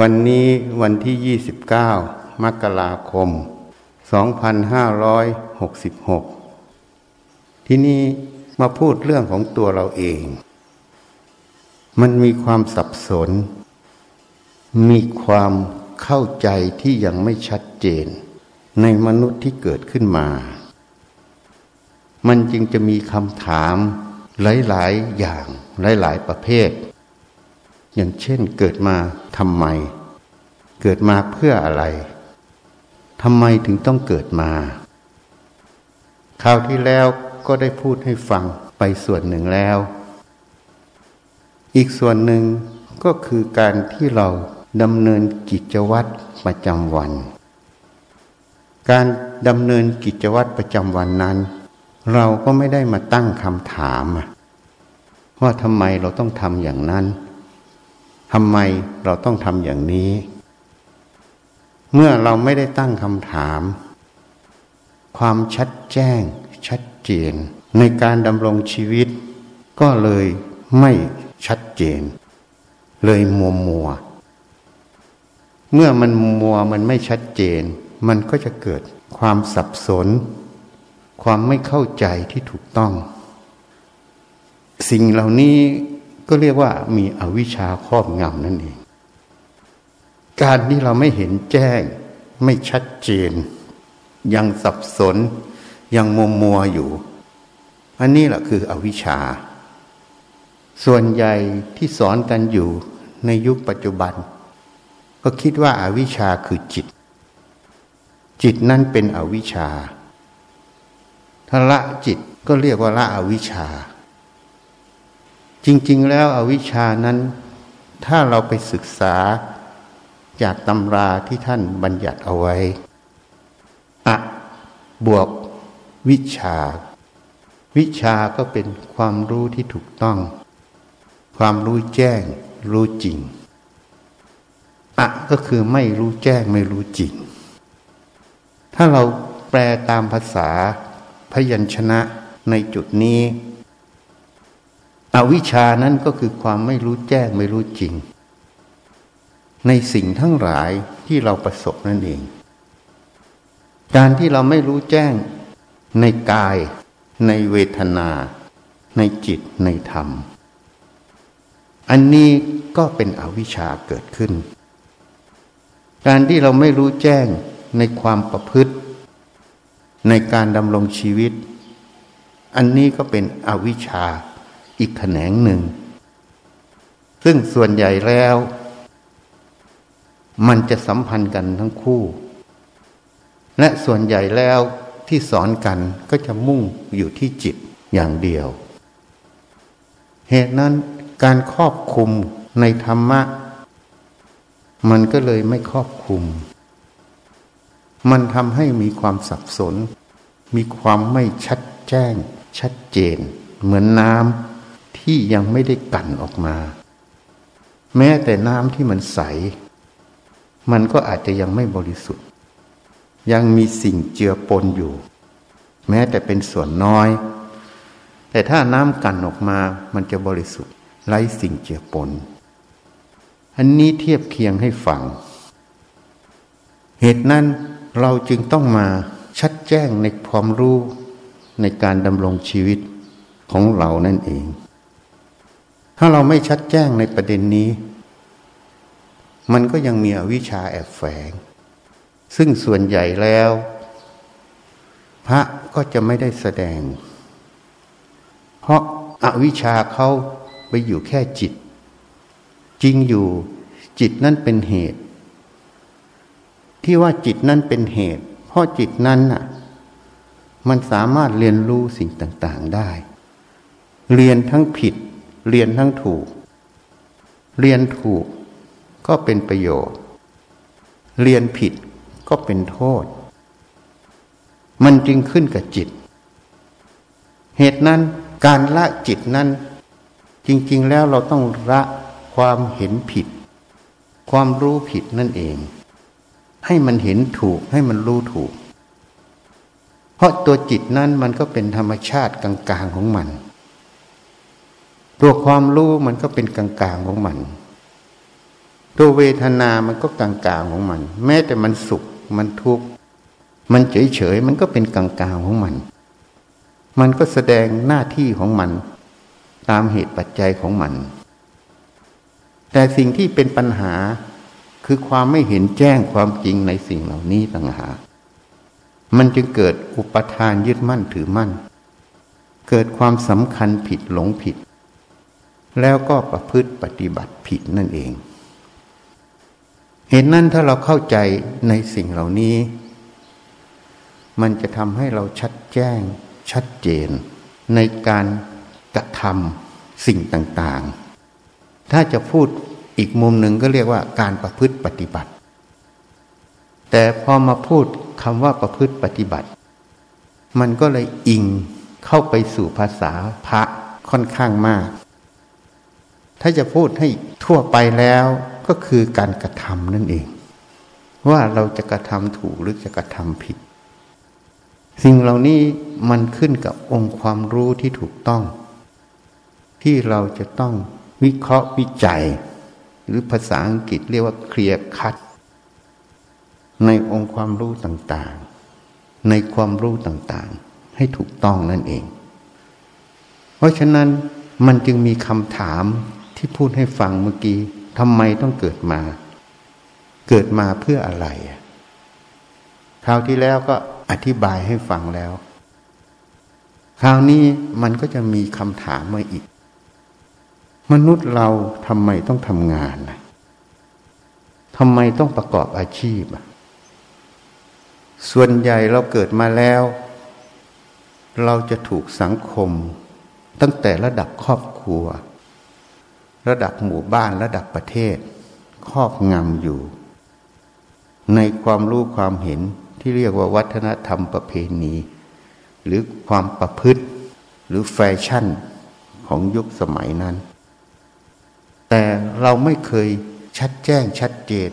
วันนี้วันที่ 29 มกราคม 2566 ที่นี่มาพูดเรื่องของตัวเราเอง มันมีความสับสน มีความเข้าใจที่ยังไม่ชัดเจน ในมนุษย์ที่เกิดขึ้นมา มันจึงจะมีคำถามหลาย ๆ อย่างหลาย ๆ ประเภท อย่างเช่นเกิดมาทำไม เกิดมาเพื่ออะไรทำไมถึงต้องเกิดมา คราวที่แล้วก็ได้พูดให้ฟังไปส่วนหนึ่งแล้ว อีกส่วนหนึ่งก็คือการที่เราดำเนินกิจวัตรประจำวัน การดำเนินกิจวัตรประจำวันนั้น เราก็ไม่ได้มาตั้งคำถาม ว่าทำไมเราต้องทำอย่างนั้น ทำไมเราต้องทำอย่างนี้ เมื่อเราไม่ได้ตั้งคำถาม ความชัดแจ้ง ชัดเจน ในการดำรงชีวิต ก็เลยไม่ชัดเจน เลยมัวมัวเมื่อมันมัวมันไม่ชัดเจน มันก็จะเกิดความสับสน ความไม่เข้าใจที่ถูกต้อง สิ่งเหล่านี้ ก็เรียกว่ามีอวิชชาครอบงำนั่นเอง การที่เราไม่เห็นแจ้ง ไม่ชัดเจน ยังสับสน ยังมัวมัวอยู่ อันนี้แหละคืออวิชชา ส่วนใหญ่ที่สอนกันอยู่ในยุคปัจจุบัน ก็คิดว่าอาวิชชาคือจิต จิตนั่นเป็นอวิชชาถ้าละจิตก็เรียกว่าละอวิชชา จริง ๆ แล้วอวิชานั้น ถ้าเราไปศึกษาจากตำราที่ท่านบัญญัติเอาไว้ อะบวกวิชา วิชาก็เป็นความรู้ที่ถูกต้อง ความรู้แจ้ง รู้จริง อะก็คือไม่รู้แจ้งไม่รู้จริง ถ้าเราแปลตามภาษาพยัญชนะในจุดนี้ อวิชานั้นก็คือความไม่รู้แจ้งไม่รู้จริง ในสิ่งทั้งหลายที่เราประสบนั่นเอง การที่เราไม่รู้แจ้งในกาย ในเวทนา ในจิตในธรรม อันนี้ก็เป็นอวิชชาเกิดขึ้น การที่เราไม่รู้แจ้งในความประพฤติ ในการดำรงชีวิต อันนี้ก็เป็นอวิชชา อีกแขนงหนึ่ง ซึ่งส่วนใหญ่แล้ว มันจะสัมพันธ์กันทั้งคู่ และส่วนใหญ่แล้วที่สอนกันก็จะมุ่งอยู่ที่จิตอย่างเดียว เหตุนั้นการครอบคุมในธรรมะ มันก็เลยไม่ครอบคุม มันทำให้มีความสับสน มีความไม่ชัดแจ้ง ชัดเจน เหมือนน้ำ ที่ยังไม่ได้กั่นออกมา แม้แต่น้ำที่มันใส มันก็อาจจะยังไม่บริสุทธิ์ ยังมีสิ่งเจือปนอยู่ แม้แต่เป็นส่วนน้อย แต่ถ้าน้ำกั่นออกมามันจะบริสุทธิ์ไร้สิ่งเจือปน อันนี้เทียบเคียงให้ฟัง เหตุนั้นเราจึงต้องมาชัดแจ้งในความรู้ในการดำรงชีวิตของเรานั่นเอง ถ้าเราไม่ชัดแจ้งในประเด็นนี้ มันก็ยังมีอวิชชาแอบแฝง ซึ่งส่วนใหญ่แล้ว พระก็จะไม่ได้แสดง เพราะอาวิชชาเขาไปอยู่แค่จิต จริงอยู่จิตนั่นเป็นเหตุ ที่ว่าจิตนั่นเป็นเหตุ เพราะจิตนั้นน่ะ มันสามารถเรียนรู้สิ่งต่าง ๆได้ เรียนทั้งผิด เรียนทั้งถูก เรียนถูกก็เป็นประโยชน์ เรียนผิดก็เป็นโทษ มันจึงขึ้นกับจิต เหตุนั้นการละจิตนั้น จริง ๆ แล้วเราต้องละความเห็นผิด ความรู้ผิดนั่นเอง ให้มันเห็นถูกให้มันรู้ถูก เพราะตัวจิตนั้นมันก็เป็นธรรมชาติกลางๆของมัน ตัวความรู้มันก็เป็นกลางๆของมัน ตัวเวทนามันก็กลางๆของมัน แม้แต่มันสุขมันทุกข์มันเฉยๆมันก็เป็นกลางๆของมัน มันก็แสดงหน้าที่ของมัน ตามเหตุปัจจัยของมัน แต่สิ่งที่เป็นปัญหาคือความไม่เห็นแจ้งความจริงในสิ่งเหล่านี้ต่างหากมันจึงเกิดอุปทานยึดมั่นถือมั่น เกิดความสำคัญผิดหลงผิด แล้วก็ประพฤติปฏิบัติผิดนั่นเอง เห็นนั่นถ้าเราเข้าใจในสิ่งเหล่านี้ มันจะทำให้เราชัดแจ้งชัดเจน ในการกระทำสิ่งต่างๆ ถ้าจะพูดอีกมุมหนึ่งก็เรียกว่าการประพฤติปฏิบัติ แต่พอมาพูดคำว่าประพฤติปฏิบัติ มันก็เลยอิงเข้าไปสู่ภาษาพระค่อนข้างมาก ถ้าจะพูดให้ทั่วไปแล้วก็คือการกระทำนั่นเอง ว่าเราจะกระทำถูกหรือจะกระทำผิด สิ่งเหล่านี้มันขึ้นกับองค์ความรู้ที่ถูกต้อง ที่เราจะต้องวิเคราะห์วิจัย หรือภาษาอังกฤษเรียกว่าเคลียร์คัดในองค์ความรู้ต่างๆ ในความรู้ต่างๆ ให้ถูกต้องนั่นเอง เพราะฉะนั้นมันจึงมีคำถาม ที่พูดให้ฟังเมื่อกี้ทำไมต้องเกิดมา เกิดมาเพื่ออะไรคราวที่แล้วก็อธิบายให้ฟังแล้ว คราวนี้มันก็จะมีคำถามมาอีก มนุษย์เราทำไมต้องทำงานทำไมต้องประกอบอาชีพ ส่วนใหญ่เราเกิดมาแล้ว เราจะถูกสังคม ตั้งแต่ระดับครอบครัว ระดับหมู่บ้านระดับประเทศ ครอบงำอยู่ ในความรู้ความเห็นที่เรียกว่าวัฒนธรรมประเพณี หรือความประพฤติ หรือแฟชั่นของยุคสมัยนั้น แต่เราไม่เคยชัดแจ้งชัดเจน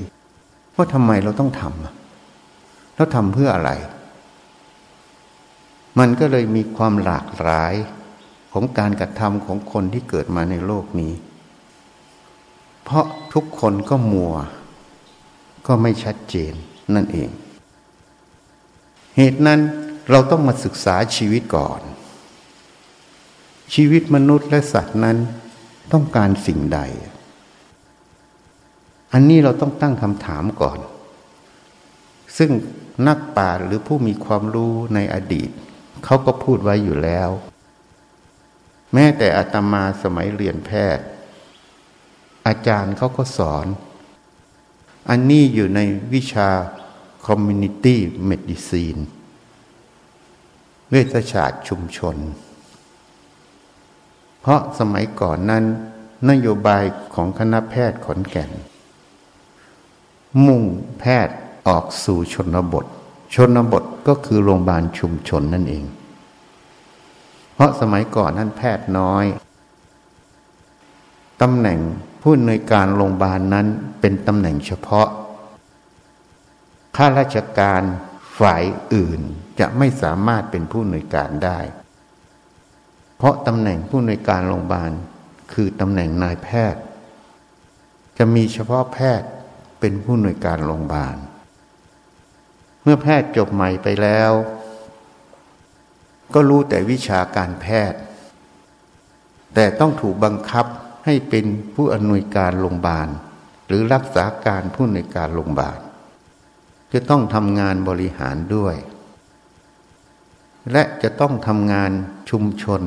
ว่าทำไมเราต้องทำแล้วทำเพื่ออะไร มันก็เลยมีความหลากหลายของการกระทำของคนที่เกิดมาในโลกนี้ เพราะทุกคนก็มัว ก็ไม่ชัดเจนนั่นเอง เหตุนั้นเราต้องมาศึกษาชีวิตก่อน ชีวิตมนุษย์และสัตว์นั้นต้องการสิ่งใด อันนี้เราต้องตั้งคำถามก่อน ซึ่งนักปราชญ์หรือผู้มีความรู้ในอดีต เขาก็พูดไว้อยู่แล้ว แม้แต่อาตมาสมัยเรียนแพทย์ อาจารย์เขาก็สอน อันนี้อยู่ในวิชา Community Medicine เวชศาสตร์ชุมชน เพราะสมัยก่อนนั้น นโยบายของคณะแพทย์ขอนแก่น มุ่งแพทย์ออกสู่ชนบท ชนบทก็คือโรงพยาบาลชุมชนนั่นเอง เพราะสมัยก่อนนั้นแพทย์น้อยตำแหน่ง ผู้อำนวยการโรงพยาบาลนั้นเป็นตำแหน่งเฉพาะ ข้าราชการฝ่ายอื่นจะไม่สามารถเป็นผู้อำนวยการได้ เพราะตำแหน่งผู้อำนวยการโรงพยาบาลคือตำแหน่งนายแพทย์ จะมีเฉพาะแพทย์เป็นผู้อำนวยการโรงพยาบาล เมื่อแพทย์จบใหม่ไปแล้ว ก็รู้แต่วิชาการแพทย์ แต่ต้องถูกบังคับ ให้เป็นผู้อำนวยการโรงพยาบาล หรือรักษาการผู้อำนวยการโรงพยาบาลจะต้องทำงานบริหารด้วย และจะต้องทำงานชุมชน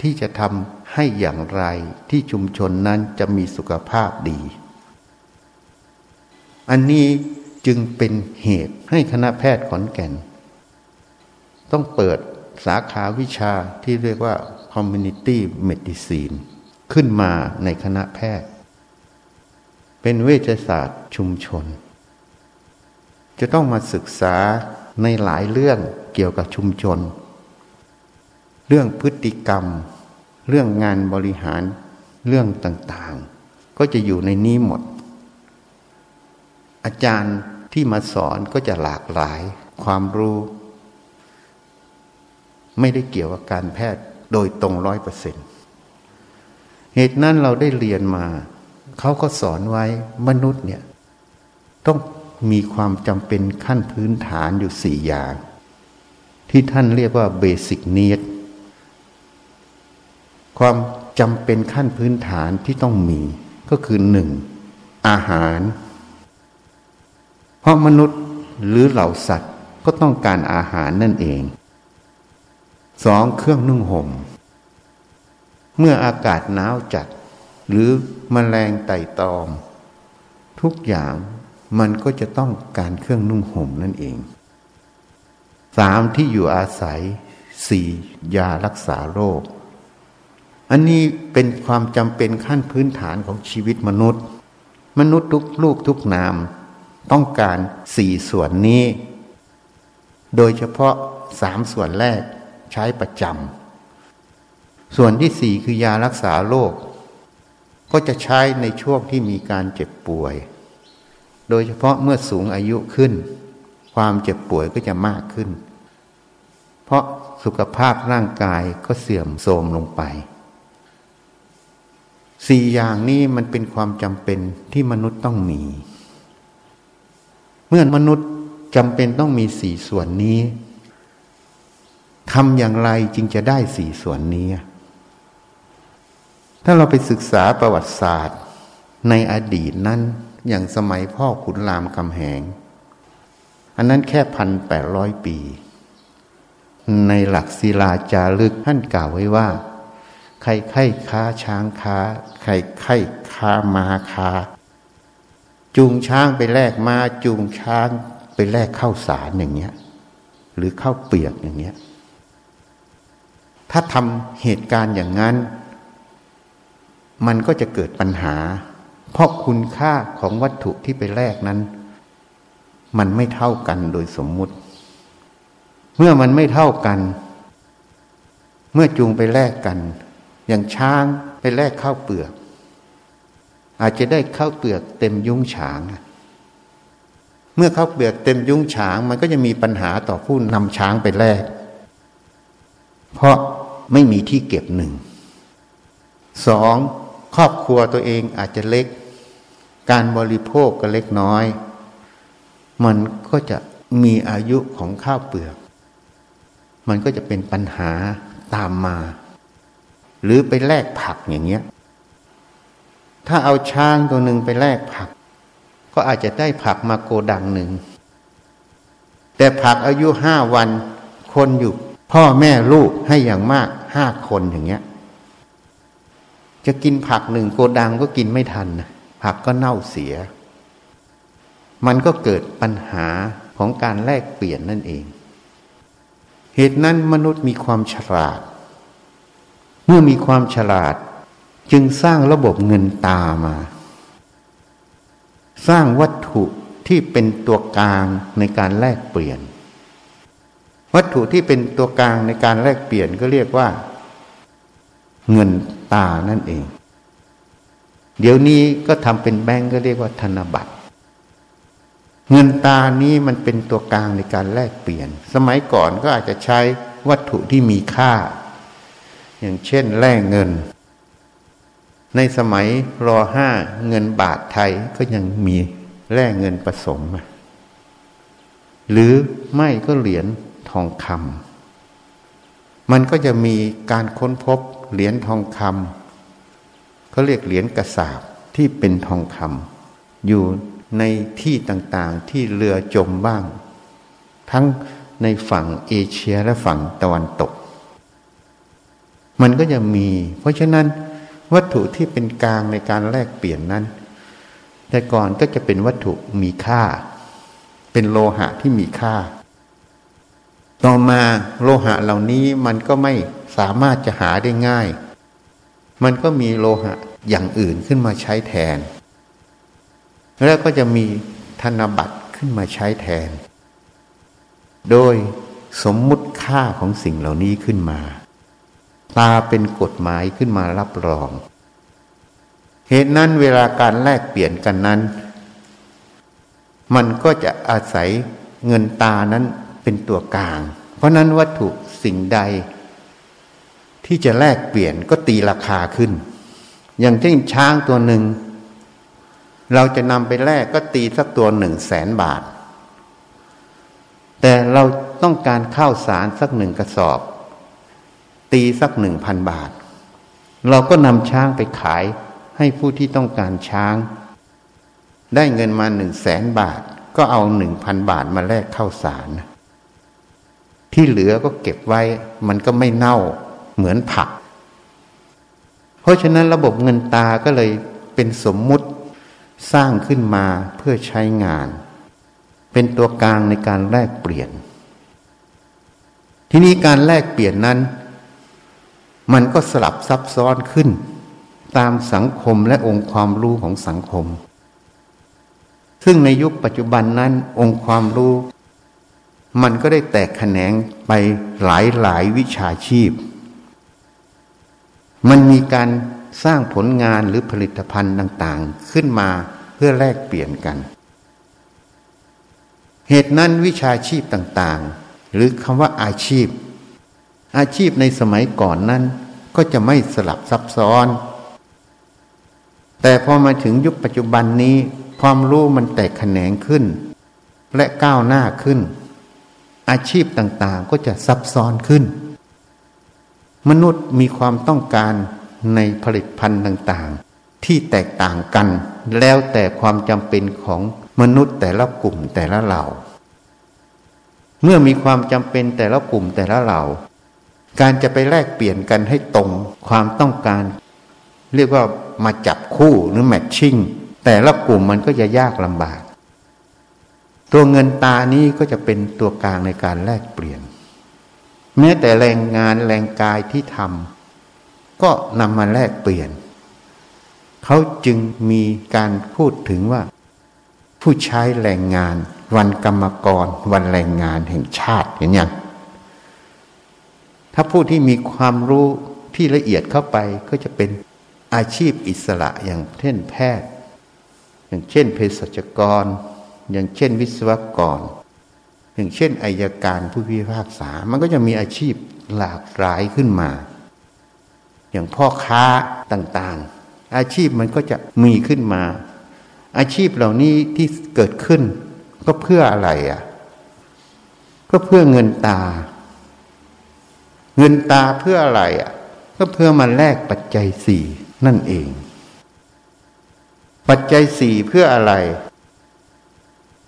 ที่จะทำให้อย่างไรที่ชุมชนนั้นจะมีสุขภาพดี อันนี้จึงเป็นเหตุให้คณะแพทย์ขอนแก่น ต้องเปิดสาขาวิชาที่เรียกว่า community medicine ขึ้นมาในคณะแพทย์ เป็นเวชศาสตร์ชุมชน จะต้องมาศึกษาในหลายเรื่องเกี่ยวกับชุมชน เรื่องพฤติกรรม เรื่องงานบริหารเรื่องต่างๆ ก็จะอยู่ในนี้หมด อาจารย์ที่มาสอนก็จะหลากหลายความรู้ ไม่ได้เกี่ยวกับการแพทย์โดยตรงร้อยเปอร์เซ็นต์ เหตุนั้นเราได้เรียนมา เขาก็สอนไว้มนุษย์เนี่ย ต้องมีความจำเป็นขั้นพื้นฐานอยู่สี่อย่าง ที่ท่านเรียกว่าเบสิกเนียความจำเป็นขั้นพื้นฐานที่ต้องมีก็คือหนึ่งอาหาร เพราะมนุษย์หรือเหล่าสัตว์ก็ต้องการอาหารนั่นเองสองเครื่องนุ่งห่ม เมื่ออากาศหนาวจัด หรือมแมลงไต่ตอม ทุกอย่างมันก็จะต้องการเครื่องนุ่งห่มนั่นเองสามที่อยู่อาศัยสี่ยารักษาโรค อันนี้เป็นความจำเป็นขั้นพื้นฐานของชีวิตมนุษย์ มนุษย์ทุกลูกทุกนาม ต้องการสี่ส่วนนี้ โดยเฉพาะสามส่วนแรกใช้ประจำ ส่วนที่สี่คือยารักษาโรคก็จะใช้ในช่วงที่มีการเจ็บป่วย โดยเฉพาะเมื่อสูงอายุขึ้น ความเจ็บป่วยก็จะมากขึ้น เพราะสุขภาพร่างกายก็เสื่อมโทรมลงไปสี่อย่างนี้มันเป็นความจำเป็นที่มนุษย์ต้องมี เมื่อมนุษย์จำเป็นต้องมีสี่ส่วนนี้ทำอย่างไรจึงจะได้สี่ส่วนนี้ ถ้าเราไปศึกษาประวัติศาสตร์ ในอดีตนั้นอย่างสมัยพ่อขุนรามคำแหง อันนั้นแค่พันแปดร้อยปี ในหลักศิลาจารึกท่านกล่าวไว้ว่า ใครไข้ค้าช้างค้า ใครไข้ค้ามาค้า จูงช้างไปแลกมาจูงช้างไปแลกข้าวสารอย่างเงี้ย หรือข้าวเปียกอย่างเงี้ย ถ้าทำเหตุการณ์อย่างนั้น มันก็จะเกิดปัญหา เพราะคุณค่าของวัตถุที่ไปแลกนั้น มันไม่เท่ากันโดยสมมุติ เมื่อมันไม่เท่ากัน เมื่อจูงไปแลกกัน อย่างช้างไปแลกข้าวเปลือก อาจจะได้ข้าวเปลือกเต็มยุ้งฉาง เมื่อข้าวเปลือกเต็มยุ้งฉาง มันก็จะมีปัญหาต่อผู้นำช้างไปแลก เพราะไม่มีที่เก็บหนึ่งสอง ครอบครัวตัวเองอาจจะเล็ก การบริโภคก็เล็กน้อย มันก็จะมีอายุของข้าวเปลือก มันก็จะเป็นปัญหาตามมา หรือไปแลกผักอย่างเงี้ย ถ้าเอาช้างตัวหนึ่งไปแลกผัก ก็อาจจะได้ผักมาโกดังหนึ่ง แต่ผักอายุห้าวันคนอยู่พ่อแม่ลูกให้อย่างมากห้าคนอย่างเงี้ย จะกินผักหนึ่งโกดังก็กินไม่ทัน ผักก็เน่าเสีย มันก็เกิดปัญหาของการแลกเปลี่ยนนั่นเอง เหตุนั้นมนุษย์มีความฉลาด เมื่อมีความฉลาดจึงสร้างระบบเงินตามา สร้างวัตถุที่เป็นตัวกลางในการแลกเปลี่ยน วัตถุที่เป็นตัวกลางในการแลกเปลี่ยนก็เรียกว่า เงินตานั่นเอง เดี๋ยวนี้ก็ทำเป็นแบงก์ก็เรียกว่าธนบัตร เงินตานี้มันเป็นตัวกลางในการแลกเปลี่ยน สมัยก่อนก็อาจจะใช้วัตถุที่มีค่า อย่างเช่นแร่เงิน ในสมัยรอห้าเงินบาทไทยก็ยังมีแร่เงินผสม หรือไม่ก็เหรียญทองคำ มันก็จะมีการค้นพบเหรียญทองคำเขาเรียกเหรียญกระสาบที่เป็นทองคำอยู่ในที่ต่างๆที่เรือจมบ้าง ทั้งในฝั่งเอเชียและฝั่งตะวันตก มันก็จะมี เพราะฉะนั้นวัตถุที่เป็นกลางในการแลกเปลี่ยนนั้น แต่ก่อนก็จะเป็นวัตถุมีค่า เป็นโลหะที่มีค่า ต่อมาโลหะเหล่านี้มันก็ไม่สามารถจะหาได้ง่าย มันก็มีโลหะอย่างอื่นขึ้นมาใช้แทน แล้วก็จะมีธนบัตรขึ้นมาใช้แทน โดยสมมุติค่าของสิ่งเหล่านี้ขึ้นมา ตาเป็นกฎหมายขึ้นมารับรอง เหตุนั้นเวลาการแลกเปลี่ยนกันนั้น มันก็จะอาศัยเงินตานั้น เป็นตัวกลาง เพราะนั้นวัตถุสิ่งใด ที่จะแลกเปลี่ยนก็ตีราคาขึ้น อย่างเช่นช้างตัวหนึ่ง เราจะนำไปแลกก็ตีสักตัวหนึ่งแสนบาท แต่เราต้องการข้าวสารสักหนึ่งกระสอบ ตีสักหนึ่งพันบาท เราก็นำช้างไปขายให้ผู้ที่ต้องการช้าง ได้เงินมาหนึ่งแสนบาท ก็เอาหนึ่งพันบาทมาแลกข้าวสาร ที่เหลือก็เก็บไว้ มันก็ไม่เน่าเหมือนผัก เพราะฉะนั้นระบบเงินตาก็เลยเป็นสมมุติสร้างขึ้นมาเพื่อใช้งาน เป็นตัวกลางในการแลกเปลี่ยน ทีนี้การแลกเปลี่ยนนั้น มันก็สลับซับซ้อนขึ้น ตามสังคมและองค์ความรู้ของสังคม ซึ่งในยุคปัจจุบันนั้นองค์ความรู้ มันก็ได้แตกแขนงไปหลายหลายวิชาชีพ มันมีการสร้างผลงานหรือผลิตภัณฑ์ต่างๆ ขึ้นมาเพื่อแลกเปลี่ยนกัน เหตุนั้นวิชาชีพต่างๆ หรือคำว่าอาชีพ อาชีพในสมัยก่อนนั้น ก็จะไม่สลับซับซ้อน แต่พอมาถึงยุคปัจจุบันนี้ ความรู้มันแตกแขนงขึ้น และก้าวหน้าขึ้น อาชีพต่างๆก็จะซับซ้อนขึ้น มนุษย์มีความต้องการในผลิตภัณฑ์ต่างๆ ที่แตกต่างกัน แล้วแต่ความจำเป็นของมนุษย์แต่ละกลุ่มแต่ละเหล่า เมื่อมีความจำเป็นแต่ละกลุ่มแต่ละเหล่า การจะไปแลกเปลี่ยนกันให้ตรงความต้องการ เรียกว่ามาจับคู่หรือแมทชิ่งแต่ละกลุ่มมันก็จะยากลำบาก ตัวเงินตานี้ก็จะเป็นตัวกลางในการแลกเปลี่ยน แม้แต่แรงงานแรงกายที่ทำก็นำมาแลกเปลี่ยน เขาจึงมีการพูดถึงว่า ผู้ใช้แรงงาน วันกรรมกร วันแรงงานแห่งชาติเห็นยังถ้าผู้ที่มีความรู้ที่ละเอียดเข้าไปก็จะเป็นอาชีพอิสระอย่างเช่นแพทย์ อย่างเช่นเภสัชกร อย่างเช่นวิศวกร อย่างเช่นอายการผู้พิพากษา มันก็จะมีอาชีพหลากหลายขึ้นมา อย่างพ่อค้าต่างๆ อาชีพมันก็จะมีขึ้นมา อาชีพเหล่านี้ที่เกิดขึ้น ก็เพื่ออะไรอะ ก็เพื่อเงินตา เงินตาเพื่ออะไรอะ ก็เพื่อมาแลกปัจจัยสี่นั่นเอง ปัจจัยสี่เพื่ออะไร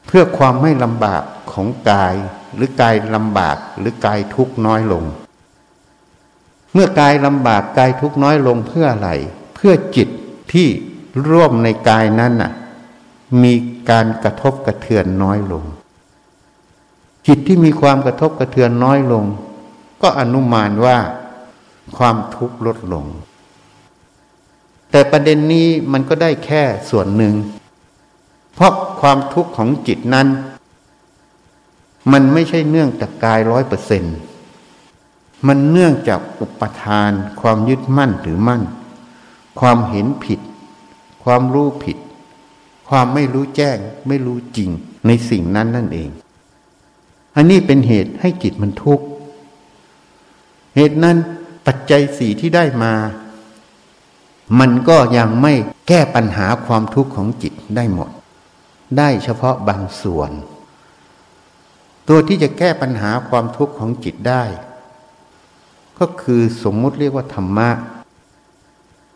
เพื่อความไม่ลำบากของกายหรือกายลำบากหรือกายทุกน้อยลง เมื่อกายลำบากกายทุกน้อยลงเพื่ออะไร เพื่อจิตที่ร่วมในกายนั้นน่ะ มีการกระทบกระเทือนน้อยลง จิตที่มีความกระทบกระเทือนน้อยลง ก็อนุมานว่าความทุกข์ลดลง แต่ประเด็นนี้มันก็ได้แค่ส่วนหนึ่ง เพราะความทุกข์ของจิตนั้น มันไม่ใช่เนื่องจากกายร้อยเปอร์เซ็นต์มันเนื่องจากอุปทาน ความยึดมั่นหรือมั่น ความเห็นผิด ความรู้ผิด ความไม่รู้แจ้ง ไม่รู้จริงในสิ่งนั้นนั่นเอง อันนี้เป็นเหตุให้จิตมันทุกข์เหตุนั้นปัจจัยสี่ที่ได้มา มันก็ยังไม่แก้ปัญหาความทุกข์ของจิตได้หมด ได้เฉพาะบางส่วน ตัวที่จะแก้ปัญหาความทุกข์ของจิตได้ ก็คือสมมุติเรียกว่าธรรมะ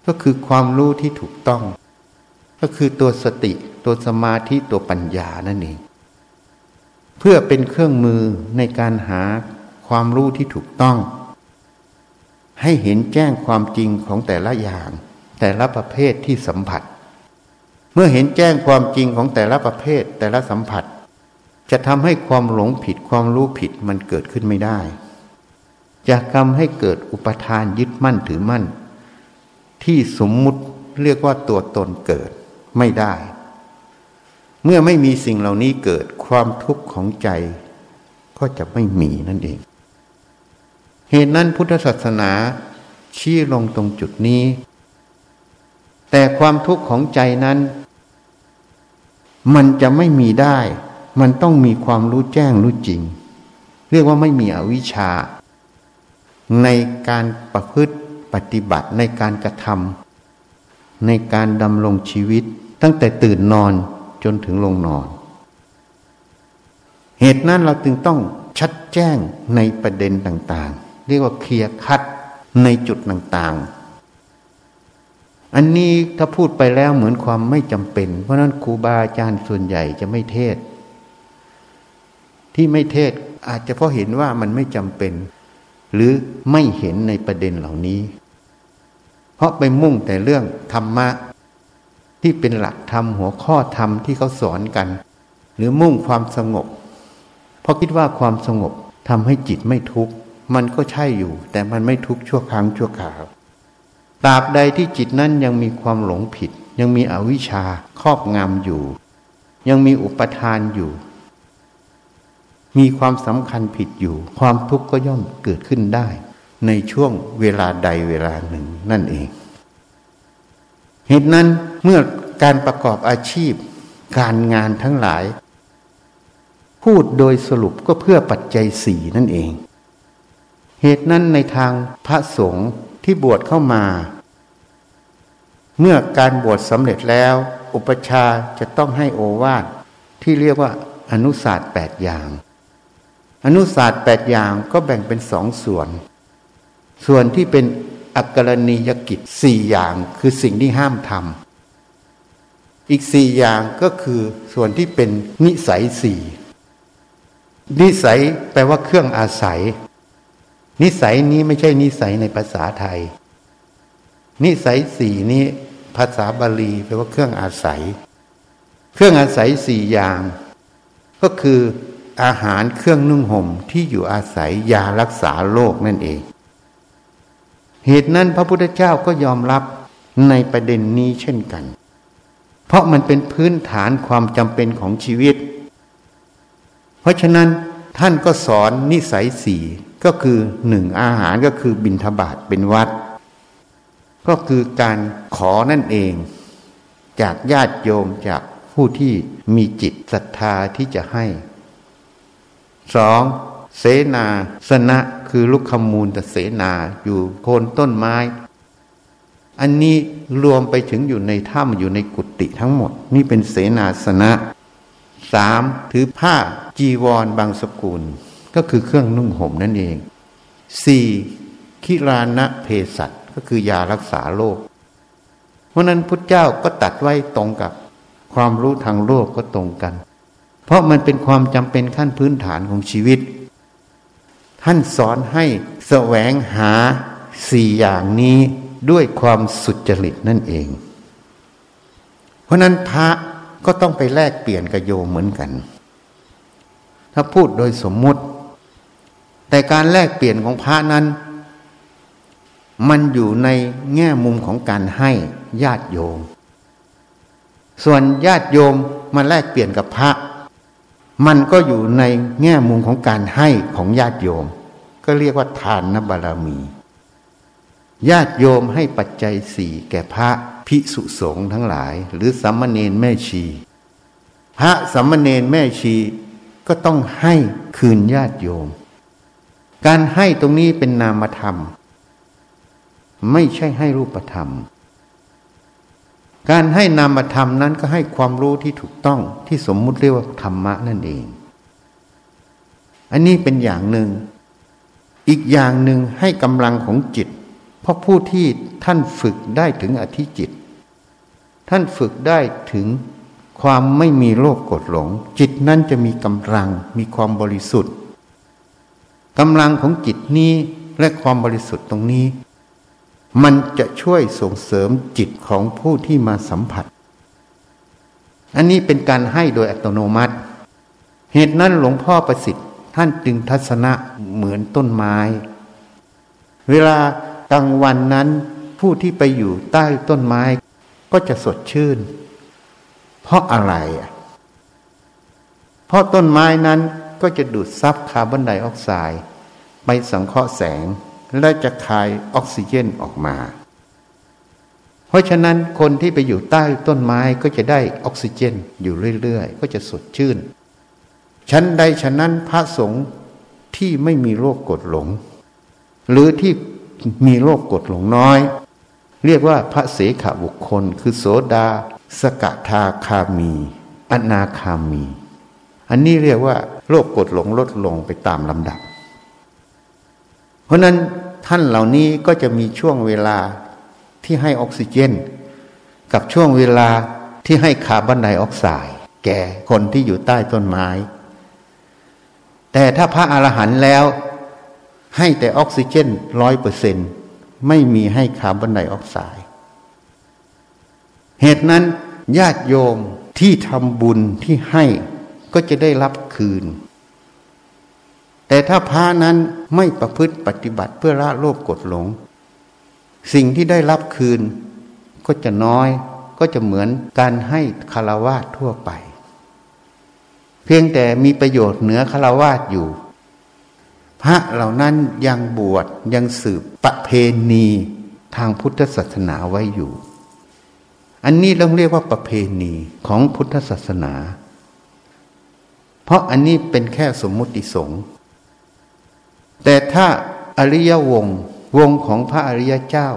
ก็คือความรู้ที่ถูกต้อง ก็คือตัวสติ ตัวสมาธิตัวปัญญานั่นเองเพื่อเป็นเครื่องมือในการหาความรู้ที่ถูกต้อง ให้เห็นแจ้งความจริงของแต่ละอย่าง แต่ละประเภทที่สัมผัส มื่อเห็นแจ้งความจริงของแต่ละประเภทแต่ละสัมผัส จะทำให้ความหลงผิดความรู้ผิดมันเกิดขึ้นไม่ได้ จะทำให้เกิดอุปทานยึดมั่นถือมั่น ที่สมมุติเรียกว่าตัวตนเกิดไม่ได้ เมื่อไม่มีสิ่งเหล่านี้เกิดความทุกข์ของใจ ก็จะไม่มีนั่นเอง เหตุนั้นพุทธศาสนาชี้ลงตรงจุดนี้แต่ความทุกข์ของใจนั้น มันจะไม่มีได้ มันต้องมีความรู้แจ้งรู้จริง เรียกว่าไม่มีอวิชชา ในการประพฤติปฏิบัติในการกระทำในการดำรงชีวิต ตั้งแต่ตื่นนอนจนถึงลงนอน เหตุนั้นเราจึงต้องชัดแจ้งในประเด็นต่างๆ เรียกว่าเคลียร์คัดในจุดต่างๆ อันนี้ถ้าพูดไปแล้วเหมือนความไม่จำเป็น เพราะนั้นครูบาอาจารย์ส่วนใหญ่จะไม่เทศ ที่ไม่เทศอาจจะเพราะเห็นว่ามันไม่จำเป็น หรือไม่เห็นในประเด็นเหล่านี้ เพราะไปมุ่งแต่เรื่องธรรมะ ที่เป็นหลักธรรมหัวข้อธรรมที่เขาสอนกัน หรือมุ่งความสงบ เพราะคิดว่าความสงบทำให้จิตไม่ทุกข์มันก็ใช่อยู่ แต่มันไม่ทุกข์ชั่วครั้งชั่วคราว ตราบใดที่จิตนั้นยังมีความหลงผิด ยังมีอวิชชาครอบงำอยู่ ยังมีอุปทานอยู่ มีความสำคัญผิดอยู่ ความทุกข์ก็ย่อมเกิดขึ้นได้ ในช่วงเวลาใดเวลาหนึ่งนั่นเอง เหตุนั้นเมื่อการประกอบอาชีพ การงานทั้งหลาย พูดโดยสรุปก็เพื่อปัจจัยสี่นั่นเอง เหตุนั้นในทางพระสงฆ์ ที่บวชเข้ามา เมื่อการบวชสำเร็จแล้ว อุปชาจะต้องให้โอวาทที่เรียกว่าอนุศาสตร์แปดอย่าง อนุศาสตร์แปดอย่างก็แบ่งเป็นสองส่วน ส่วนที่เป็นอักรณียกิจสี่อย่างคือสิ่งที่ห้ามทำอีกสี่อย่างก็คือส่วนที่เป็นนิสัยสี่นิสัยแปลว่าเครื่องอาศัย นิสัยนี้ไม่ใช่นิสัยในภาษาไทย นิสัยสี่นี้ภาษาบาลีแปลว่าเครื่องอาศัย เครื่องอาศัยสี่อย่าง ก็คืออาหารเครื่องนุ่งห่มที่อยู่อาศัยยารักษาโรคนั่นเอง เหตุนั้นพระพุทธเจ้าก็ยอมรับในประเด็นนี้เช่นกัน เพราะมันเป็นพื้นฐานความจำเป็นของชีวิต เพราะฉะนั้นท่านก็สอนนิสัยสี่ ก็คือหนึ่งอาหารก็คือบิณฑบาตเป็นวัด ก็คือการขอนั่นเอง จากญาติโยมจากผู้ที่มีจิตศรัทธาที่จะให้สองเสนาสนะคือลุกขมูลแต่เสนาอยู่โคนต้นไม้ อันนี้รวมไปถึงอยู่ในถ้ำอยู่ในกุฏิทั้งหมด นี่เป็นเสนาสนะสามถือผ้าจีวรบางสกุล ก็คือเครื่องนุ่งห่มนั่นเองสี่คิรานะเพสัตก็คือยารักษาโรคเพราะนั้นพุทธเจ้าก็ตัดไว้ตรงกับความรู้ทางโลกก็ตรงกัน เพราะมันเป็นความจำเป็นขั้นพื้นฐานของชีวิต ท่านสอนให้แสวงหาสี่อย่างนี้ด้วยความสุจริตนั่นเอง เพราะนั้นพระก็ต้องไปแลกเปลี่ยนกับโยมเหมือนกัน ถ้าพูดโดยสมมุติ แต่การแลกเปลี่ยนของพระนั้น มันอยู่ในแง่มุมของการให้ญาติโยม ส่วนญาติโยมมาแลกเปลี่ยนกับพระ มันก็อยู่ในแง่มุมของการให้ของญาติโยม ก็เรียกว่าทานนบารมี ญาติโยมให้ปัจจัยสี่แก่พระภิกษุสงฆ์ทั้งหลาย หรือสัมมาเนนแม่ชี พระสัมมาเนนแม่ชีก็ต้องให้คืนญาติโยม การให้ตรงนี้เป็นนามธรรม ไม่ใช่ให้รูปธรรม การให้นามธรรมนั้นก็ให้ความรู้ที่ถูกต้องที่สมมุติเรียกว่าธรรมะนั่นเอง อันนี้เป็นอย่างหนึ่ง อีกอย่างหนึ่งให้กำลังของจิต เพราะผู้ที่ท่านฝึกได้ถึงอธิจิต ท่านฝึกได้ถึงความไม่มีโลภกดหลง จิตนั้นจะมีกำลังมีความบริสุทธิ์ กำลังของจิตนี้และความบริสุทธิ์ตรงนี้ มันจะช่วยส่งเสริมจิตของผู้ที่มาสัมผัส อันนี้เป็นการให้โดยอัตโนมัติ เหตุนั้นหลวงพ่อประสิทธิ์ท่านจึงทัศนะเหมือนต้นไม้ เวลากลางวันนั้นผู้ที่ไปอยู่ใต้ต้นไม้ก็จะสดชื่น เพราะอะไรอะเพราะต้นไม้นั้น ก็จะดูดซับคาร์บอนไดออกไซด์ไปสังเคราะห์แสง และจะคายออกซิเจนออกมา เพราะฉะนั้นคนที่ไปอยู่ใต้ต้นไม้ก็จะได้ออกซิเจนอยู่เรื่อยๆ ก็จะสดชื่น ชั้นใดฉะนั้นพระสงฆ์ที่ไม่มีโรคกดหลง หรือที่มีโรคกดหลงน้อย เรียกว่าพระเสขบุคคล คือโสดา สกทาคามี อนาคามี อันนี้เรียกว่า โรคกดหลงลดลงไปตามลำดับ เพราะนั้นท่านเหล่านี้ก็จะมีช่วงเวลาที่ให้ออกซิเจน กับช่วงเวลาที่ให้คาร์บอนไดออกไซด์แก่คนที่อยู่ใต้ต้นไม้ แต่ถ้าพระอรหันต์แล้วให้แต่ออกซิเจนร้อยเปอร์เซ็นไม่มีให้คาร์บอนไดออกไซด์เหตุนั้นญาติโยมที่ทำบุญที่ให้ ก็จะได้รับคืน แต่ถ้าพระนั้นไม่ประพฤติปฏิบัติเพื่อละโลภกดหลง สิ่งที่ได้รับคืน ก็จะน้อยก็จะเหมือนการให้คารวาสทั่วไป เพียงแต่มีประโยชน์เหนือคารวาสอยู่ พระเหล่านั้นยังบวชยังสืบประเพณีทางพุทธศาสนาไว้อยู่ อันนี้เราเรียกว่าประเพณีของพุทธศาสนา เพราะอันนี้เป็นแค่สมมุติสงฆ์แต่ถ้าอริยวงวงของพระอริยเจ้า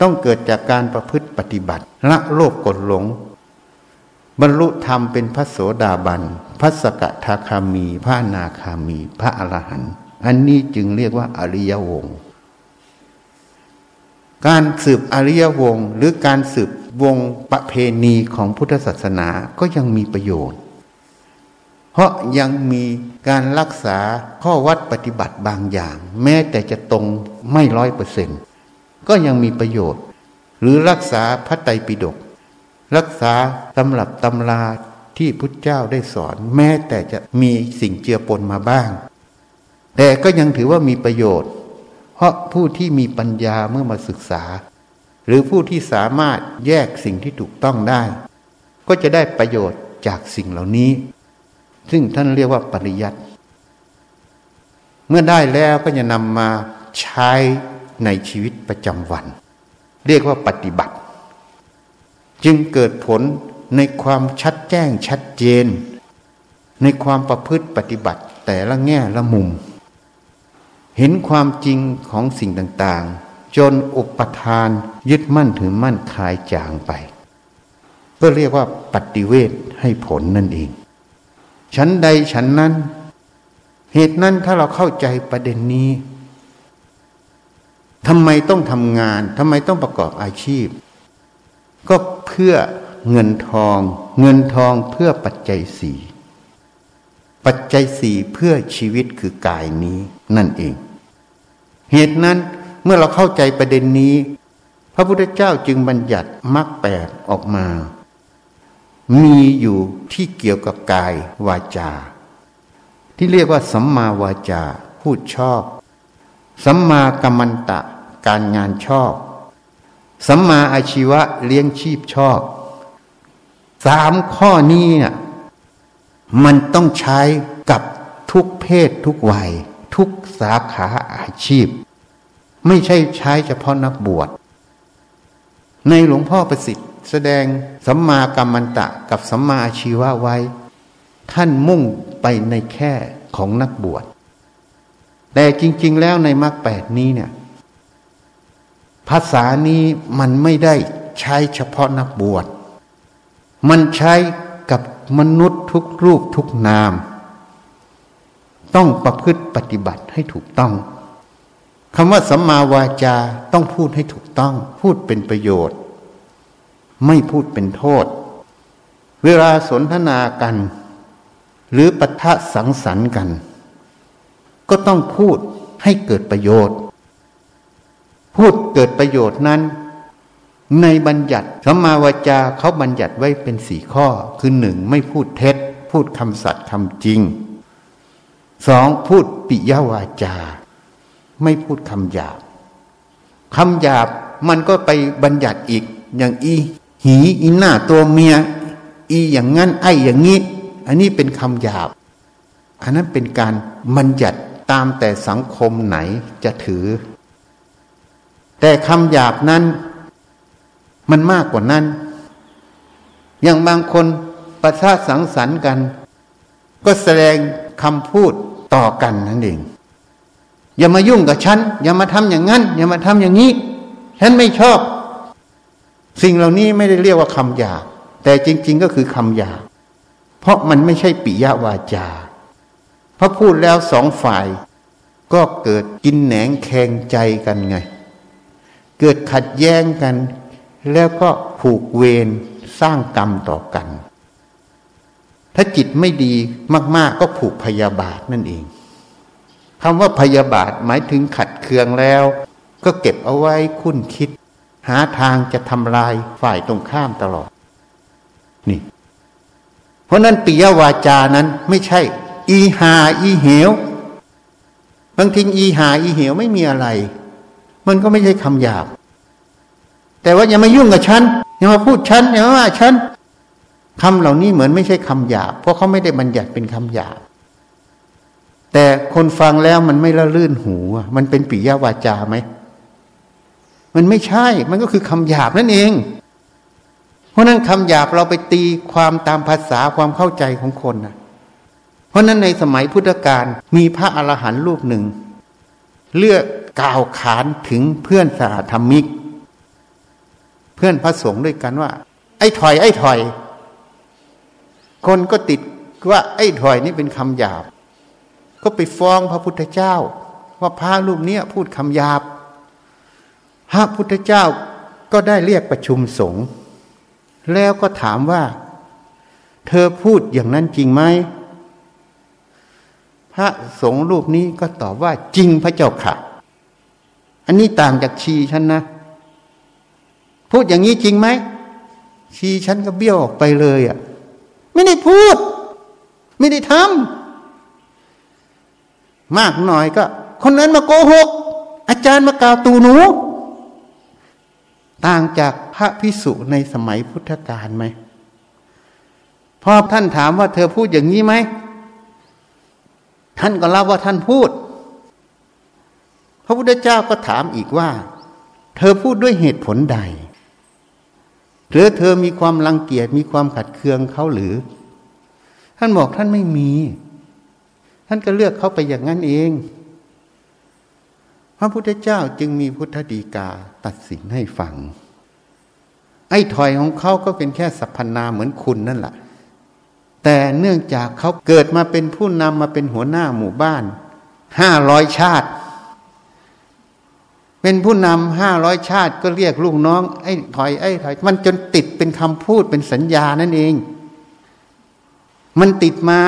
ต้องเกิดจากการประพฤติปฏิบัติละโลภกดหลง บรรลุธรรมเป็นพระโสดาบันพระสกทาคามี พระนาคามี พระอรหันต์อันนี้จึงเรียกว่าอริยวงศ์การสืบอริยวงศ์หรือการสืบวงประเพณีของพุทธศาสนาก็ยังมีประโยชน์ เพราะยังมีการรักษาข้อวัดปฏิบัติบางอย่าง แม้แต่จะตรงไม่ร้อยเปอร์เซ็นต์ก็ยังมีประโยชน์ หรือรักษาพระไตรปิฎกรักษาตำรับตำราที่พุทธเจ้าได้สอน แม้แต่จะมีสิ่งเจือปนมาบ้าง แต่ก็ยังถือว่ามีประโยชน์ เพราะผู้ที่มีปัญญาเมื่อมาศึกษา หรือผู้ที่สามารถแยกสิ่งที่ถูกต้องได้ ก็จะได้ประโยชน์จากสิ่งเหล่านี้ ซึ่งท่านเรียกว่าปริยัติ เมื่อได้แล้วก็จะนำมาใช้ในชีวิตประจำวัน เรียกว่าปฏิบัติ จึงเกิดผลในความชัดแจ้งชัดเจน ในความประพฤติปฏิบัติแต่ละแง่ละมุม เห็นความจริงของสิ่งต่างๆ จนอุปทานยึดมั่นถือมั่นคลายจางไป ก็เรียกว่าปฏิเวทให้ผลนั่นเอง ฉันใดฉันนั้น เหตุนั้นถ้าเราเข้าใจประเด็นนี้ทำไมต้องทำงานทำไมต้องประกอบอาชีพ ก็เพื่อเงินทอง เงินทองเพื่อปัจจัยสี่ปัจจัยสี่เพื่อชีวิตคือกายนี้นั่นเอง เหตุนั้นเมื่อเราเข้าใจประเด็นนี้ พระพุทธเจ้าจึงบัญญัติมรรคแปดออกมา มีอยู่ที่เกี่ยวกับกายวาจา ที่เรียกว่าสัมมาวาจาพูดชอบ สัมมากัมมันตะการงานชอบ สัมมาอาชีวะเลี้ยงชีพชอบสามข้อนี้เนี่ยมันต้องใช้กับทุกเพศทุกวัย ทุกสาขาอาชีพ ไม่ใช่ใช้เฉพาะนักบวช ในหลวงพ่อประสิทธิ์ แสดงสัมมากัมมันตะกับสัมมาอาชีวะไว้ ท่านมุ่งไปในแค่ของนักบวชแต่จริง ๆ แล้วในมรรคแปดนี้เนี่ย ภาษานี้มันไม่ได้ใช้เฉพาะนักบวช มันใช้กับมนุษย์ทุกรูปทุกนาม ต้องประพฤติปฏิบัติให้ถูกต้องคำว่าสัมมาวาจาต้องพูดให้ถูกต้อง พูดเป็นประโยชน์ ไม่พูดเป็นโทษ เวลาสนทนากัน หรือปะทะสังสรรค์กัน ก็ต้องพูดให้เกิดประโยชน์ พูดเกิดประโยชน์นั้น ในบัญญัติสัมมาวาจาเขาบัญญัติไว้เป็นสี่ข้อ คือหนึ่งไม่พูดเท็จ พูดคำสัตย์คำจริงสองพูดปิยวาจา ไม่พูดคำหยาบคำหยาบมันก็ไปบัญญัติอีกอย่างอี หีอีหน้าตัวเมีย อีอย่างงั้นไออย่างนี้ อันนี้เป็นคำหยาบ อันนั้นเป็นการบัญญัติตามแต่สังคมไหนจะถือ แต่คำหยาบนั้น มันมากกว่านั้น อย่างบางคนประชาสังสรรค์กัน ก็แสดงคำพูดต่อกันนั่นเองอย่ามายุ่งกับฉัน อย่ามาทำอย่างนั้น อย่ามาทำอย่างนี้ ฉันไม่ชอบ สิ่งเหล่านี้ไม่ได้เรียกว่าคำหยาบแต่จริง ๆ ก็คือคำหยาบเพราะมันไม่ใช่ปิยวาจาพอพูดแล้วสองฝ่าย ก็เกิดกินแหนงแข่งใจกันไง เกิดขัดแย้งกัน แล้วก็ผูกเวรสร้างกรรมต่อกัน ถ้าจิตไม่ดีมาก ๆ ก็ผูกพยาบาทนั่นเองคำว่าพยาบาทหมายถึงขัดเคืองแล้ว ก็เก็บเอาไว้คุ้นคิด หาทางจะทำลายฝ่ายตรงข้ามตลอด นี่ เพราะนั้นปิยวาจานั้นไม่ใช่ อีหาอีเหวบางทีอีหาอีเหวไม่มีอะไร มันก็ไม่ใช่คำหยาบ แต่ว่าอย่ามายุ่งกับฉันอย่ามาพูดฉันอย่ามาว่าฉันคำเหล่านี้เหมือนไม่ใช่คำหยาบ เพราะเขาไม่ได้บัญญัติเป็นคำหยาบ แต่คนฟังแล้วมันไม่ละลื่นหูมันเป็นปิยวาจาไหม มันไม่ใช่ มันก็คือคำหยาบนั่นเอง เพราะนั้นคำหยาบเราไปตีความตามภาษาความเข้าใจของคนนะเพราะนั้นในสมัยพุทธกาลมีพระอรหันต์รูปหนึ่ง เลือกกล่าวขานถึงเพื่อนสาธรรมิก เพื่อนพระสงฆ์ด้วยกันว่า ไอ้ถอย ไอ้ถอย คนก็ติดว่า ไอ้ถอยนี่เป็นคำหยาบ ก็ไปฟ้องพระพุทธเจ้า ว่าพระรูปนี้พูดคำหยาบ พระพุทธเจ้าก็ได้เรียกประชุมสงฆ์แล้วก็ถามว่า เธอพูดอย่างนั้นจริงไหมพระสงฆ์รูปนี้ก็ตอบว่าจริงพระเจ้าค่ะ อันนี้ต่างจากชีฉันนะ พูดอย่างนี้จริงไหม ชีฉันก็เบี้ยวออกไปเลยอะ่ะ ไม่ได้พูด ไม่ได้ทำมากหน่อยก็ คนนั้นมาโกหก อาจารย์มากล่าวตูหนู ต่างจากพระพิสุในสมัยพุทธกาลไหมพอท่านถามว่าเธอพูดอย่างนี้ไหม ท่านก็รับว่าท่านพูด พระพุทธเจ้าก็ถามอีกว่า เธอพูดด้วยเหตุผลใด หรือเธอมีความรังเกียจมีความขัดเคืองเขาหรือ ท่านบอกท่านไม่มี ท่านก็เลือกเขาไปอย่างนั้นเอง พระพุทธเจ้าจึงมีพุทธดีกาตัดสินให้ฟัง ไอ้ถอยของเขาก็เป็นแค่สัพพนาเหมือนคุณนั่นแหละแต่เนื่องจากเขาเกิดมาเป็นผู้นำมาเป็นหัวหน้าหมู่บ้านห้าร้อยชาติ เป็นผู้นำห้าร้อยชาติก็เรียกลูกน้อง ไอ้ถอยไอ้ถอย มันจนติดเป็นคำพูดเป็นสัญญานั่นเอง มันติดมา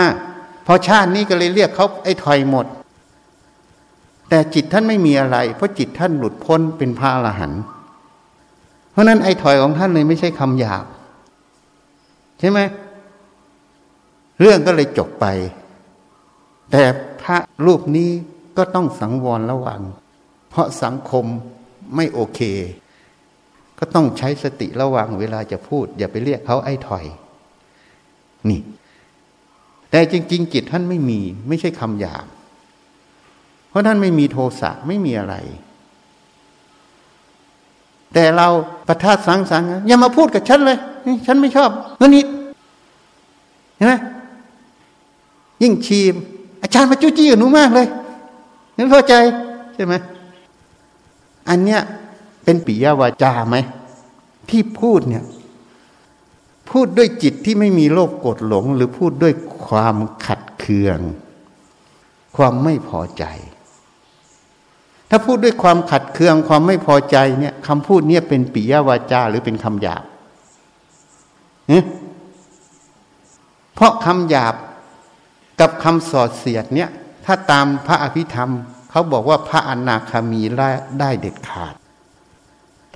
พอชาตินี้ก็เลยเรียกเขาไอ้ถอยหมด แต่จิตท่านไม่มีอะไร เพราะจิตท่านหลุดพ้นเป็นพระอรหันต์เพราะนั้นไอ้ถอยของท่านเลยไม่ใช่คำหยาบ ใช่ไหมเรื่องก็เลยจบไป แต่พระรูปนี้ก็ต้องสังวรระวัง เพราะสังคมไม่โอเค ก็ต้องใช้สติระวังเวลาจะพูด อย่าไปเรียกเขาไอ้ถอย นี่ แต่จริง ๆ จิตท่านไม่มี ไม่ใช่คำหยาบ ราะท่านไม่มีโทสะไม่มีอะไร แต่เราประทัดสังสังอย่ามาพูดกับฉันเลยฉันไม่ชอบเงินนิดเห็นไหมยิ่งชีม อาจารย์มาจู้จี้กับหนูมากเลยนึกเข้าใจใช่ไหมอันเนี้ยเป็นปิยวาจาไหมที่พูดเนี่ย พูดด้วยจิตที่ไม่มีโลภกดหลง หรือพูดด้วยความขัดเคือง ความไม่พอใจ ถ้าพูดด้วยความขัดเคืองความไม่พอใจเนี่ยคำพูดเนี่ยเป็นปิยวาจาหรือเป็นคำหยาบเนี่ยเพราะคำหยาบกับคำสอดเสียดเนี่ย ถ้าตามพระอภิธรรม เขาบอกว่าพระอนาคามีละได้เด็ดขาด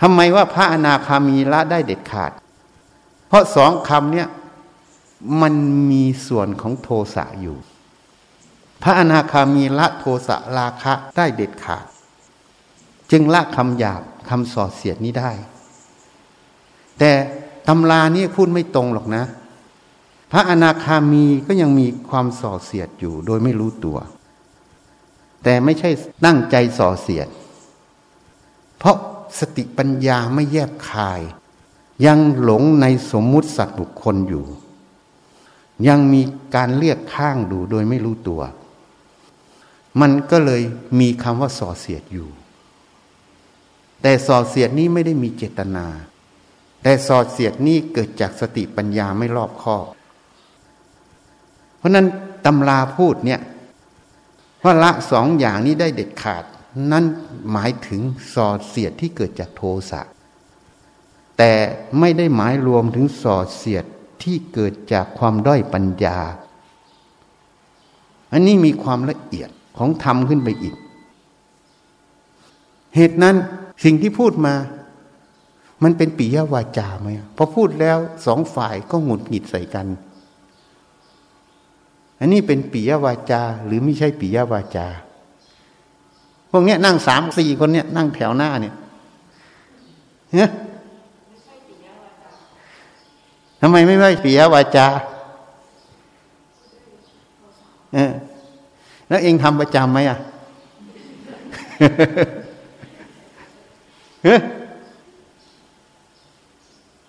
ทำไมว่าพระอนาคามีละได้เด็ดขาด เพราะสองคำเนี่ยมันมีส่วนของโทสะอยู่ พระอนาคามีละโทสะราคะได้เด็ดขาด จึงละคำหยาบคำสอดเสียดนี้ได้ แต่ตำรานี้พูดไม่ตรงหรอกนะ พระอนาคามีก็ยังมีความส่อเสียดอยู่โดยไม่รู้ตัว แต่ไม่ใช่ตั้งใจส่อเสียด เพราะสติปัญญาไม่แยบคาย ยังหลงในสมมุติสัตว์บุคคลอยู่ ยังมีการเรียกข้างดูโดยไม่รู้ตัว มันก็เลยมีคำว่าส่อเสียดอยู่ แต่ส่อเสียดนี้ไม่ได้มีเจตนา แต่สอดเสียดนี่เกิดจากสติปัญญาไม่รอบคอบ เพราะนั้นตำราพูดเนี่ยว่าละสองอย่างนี้ได้เด็ดขาด นั่นหมายถึงสอดเสียดที่เกิดจากโทสะแต่ไม่ได้หมายรวมถึงสอดเสียดที่เกิดจากความด้อยปัญญา อันนี้มีความละเอียดของธรรมขึ้นไปอีก เหตุนั้น สิ่งที่พูดมา มันเป็นปิยวาจาไหมพอพูดแล้วสองฝ่ายก็หงุดหงิดใส่กัน อันนี้เป็นปิยวาจา หรือไม่ใช่ปิยวาจา พวกเนี้ยนั่งสามสี่คนเนี้ยนั่งแถวหน้าเนี่ยเนี่ยทำไมไม่ไม่ปิยวาจาเออแล้วเองทำประจำไหมอะ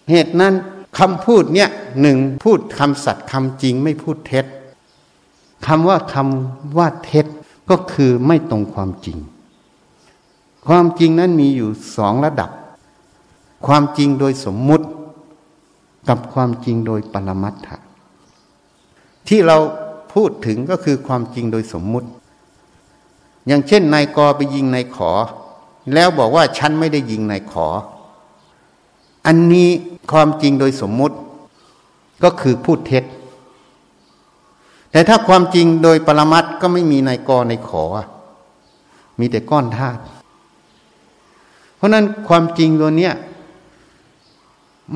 เหตุนั้นคำพูดเนี่ยหนึ่งพูดคำสัตย์คำจริงไม่พูดเท็จคำว่าคำว่าเท็จก็คือไม่ตรงความจริง ความจริงนั้นมีอยู่สองระดับ ความจริงโดยสมมุติ กับความจริงโดยปรมัตถะที่เราพูดถึงก็คือความจริงโดยสมมุติ อย่างเช่นนายกไปยิงนายขอ แล้วบอกว่าฉันไม่ได้ยิงนายขอ อันนี้ความจริงโดยสมมุติก็คือพูดเท็จ แต่ถ้าความจริงโดยปรมัตก็ไม่มีนายกนายขอ มีแต่ก้อนธาตุเพราะนั้นความจริงตัวเนี้ย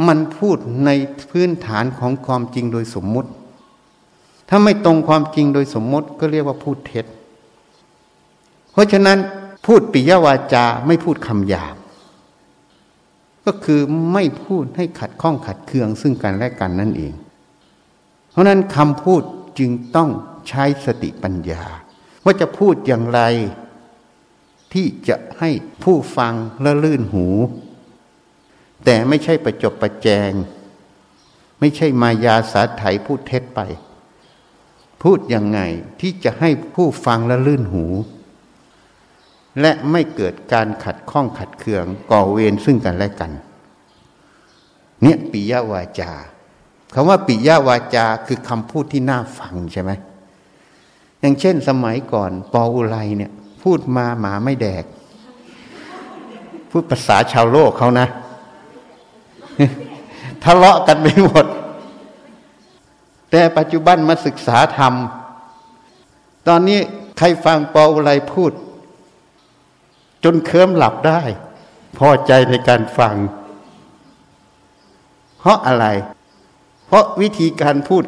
มันพูดในพื้นฐานของความจริงโดยสมมุติ ถ้าไม่ตรงความจริงโดยสมมติก็เรียกว่าพูดเท็จ เพราะฉะนั้น พูดปิยวาจาไม่พูดคำหยาบ ก็คือไม่พูดให้ขัดข้องขัดเคืองซึ่งกันและกันนั่นเอง เพราะนั้นคำพูดจึงต้องใช้สติปัญญา ว่าจะพูดอย่างไร ที่จะให้ผู้ฟังละลื่นหู แต่ไม่ใช่ประจบประแจง ไม่ใช่มายาสาไถพูดเท็จไป พูดยังไงที่จะให้ผู้ฟังละลื่นหู และไม่เกิดการขัดข้องขัดเคืองก่อเวรซึ่งกันและกัน เนี่ยปิยวาจาคำว่าปิยวาจาคือคำพูดที่น่าฟังใช่ไหมอย่างเช่นสมัยก่อนปออุไรเนี่ย พูดมาหมาไม่แดก พูดภาษาชาวโลกเขานะทะเลาะกันไปหมด แต่ปัจจุบันมาศึกษาธรรม ตอนนี้ใครฟังปออุไรพูด จนเคลิ้มหลับได้ พอใจในการฟัง เพราะอะไร เพราะวิธีการพูด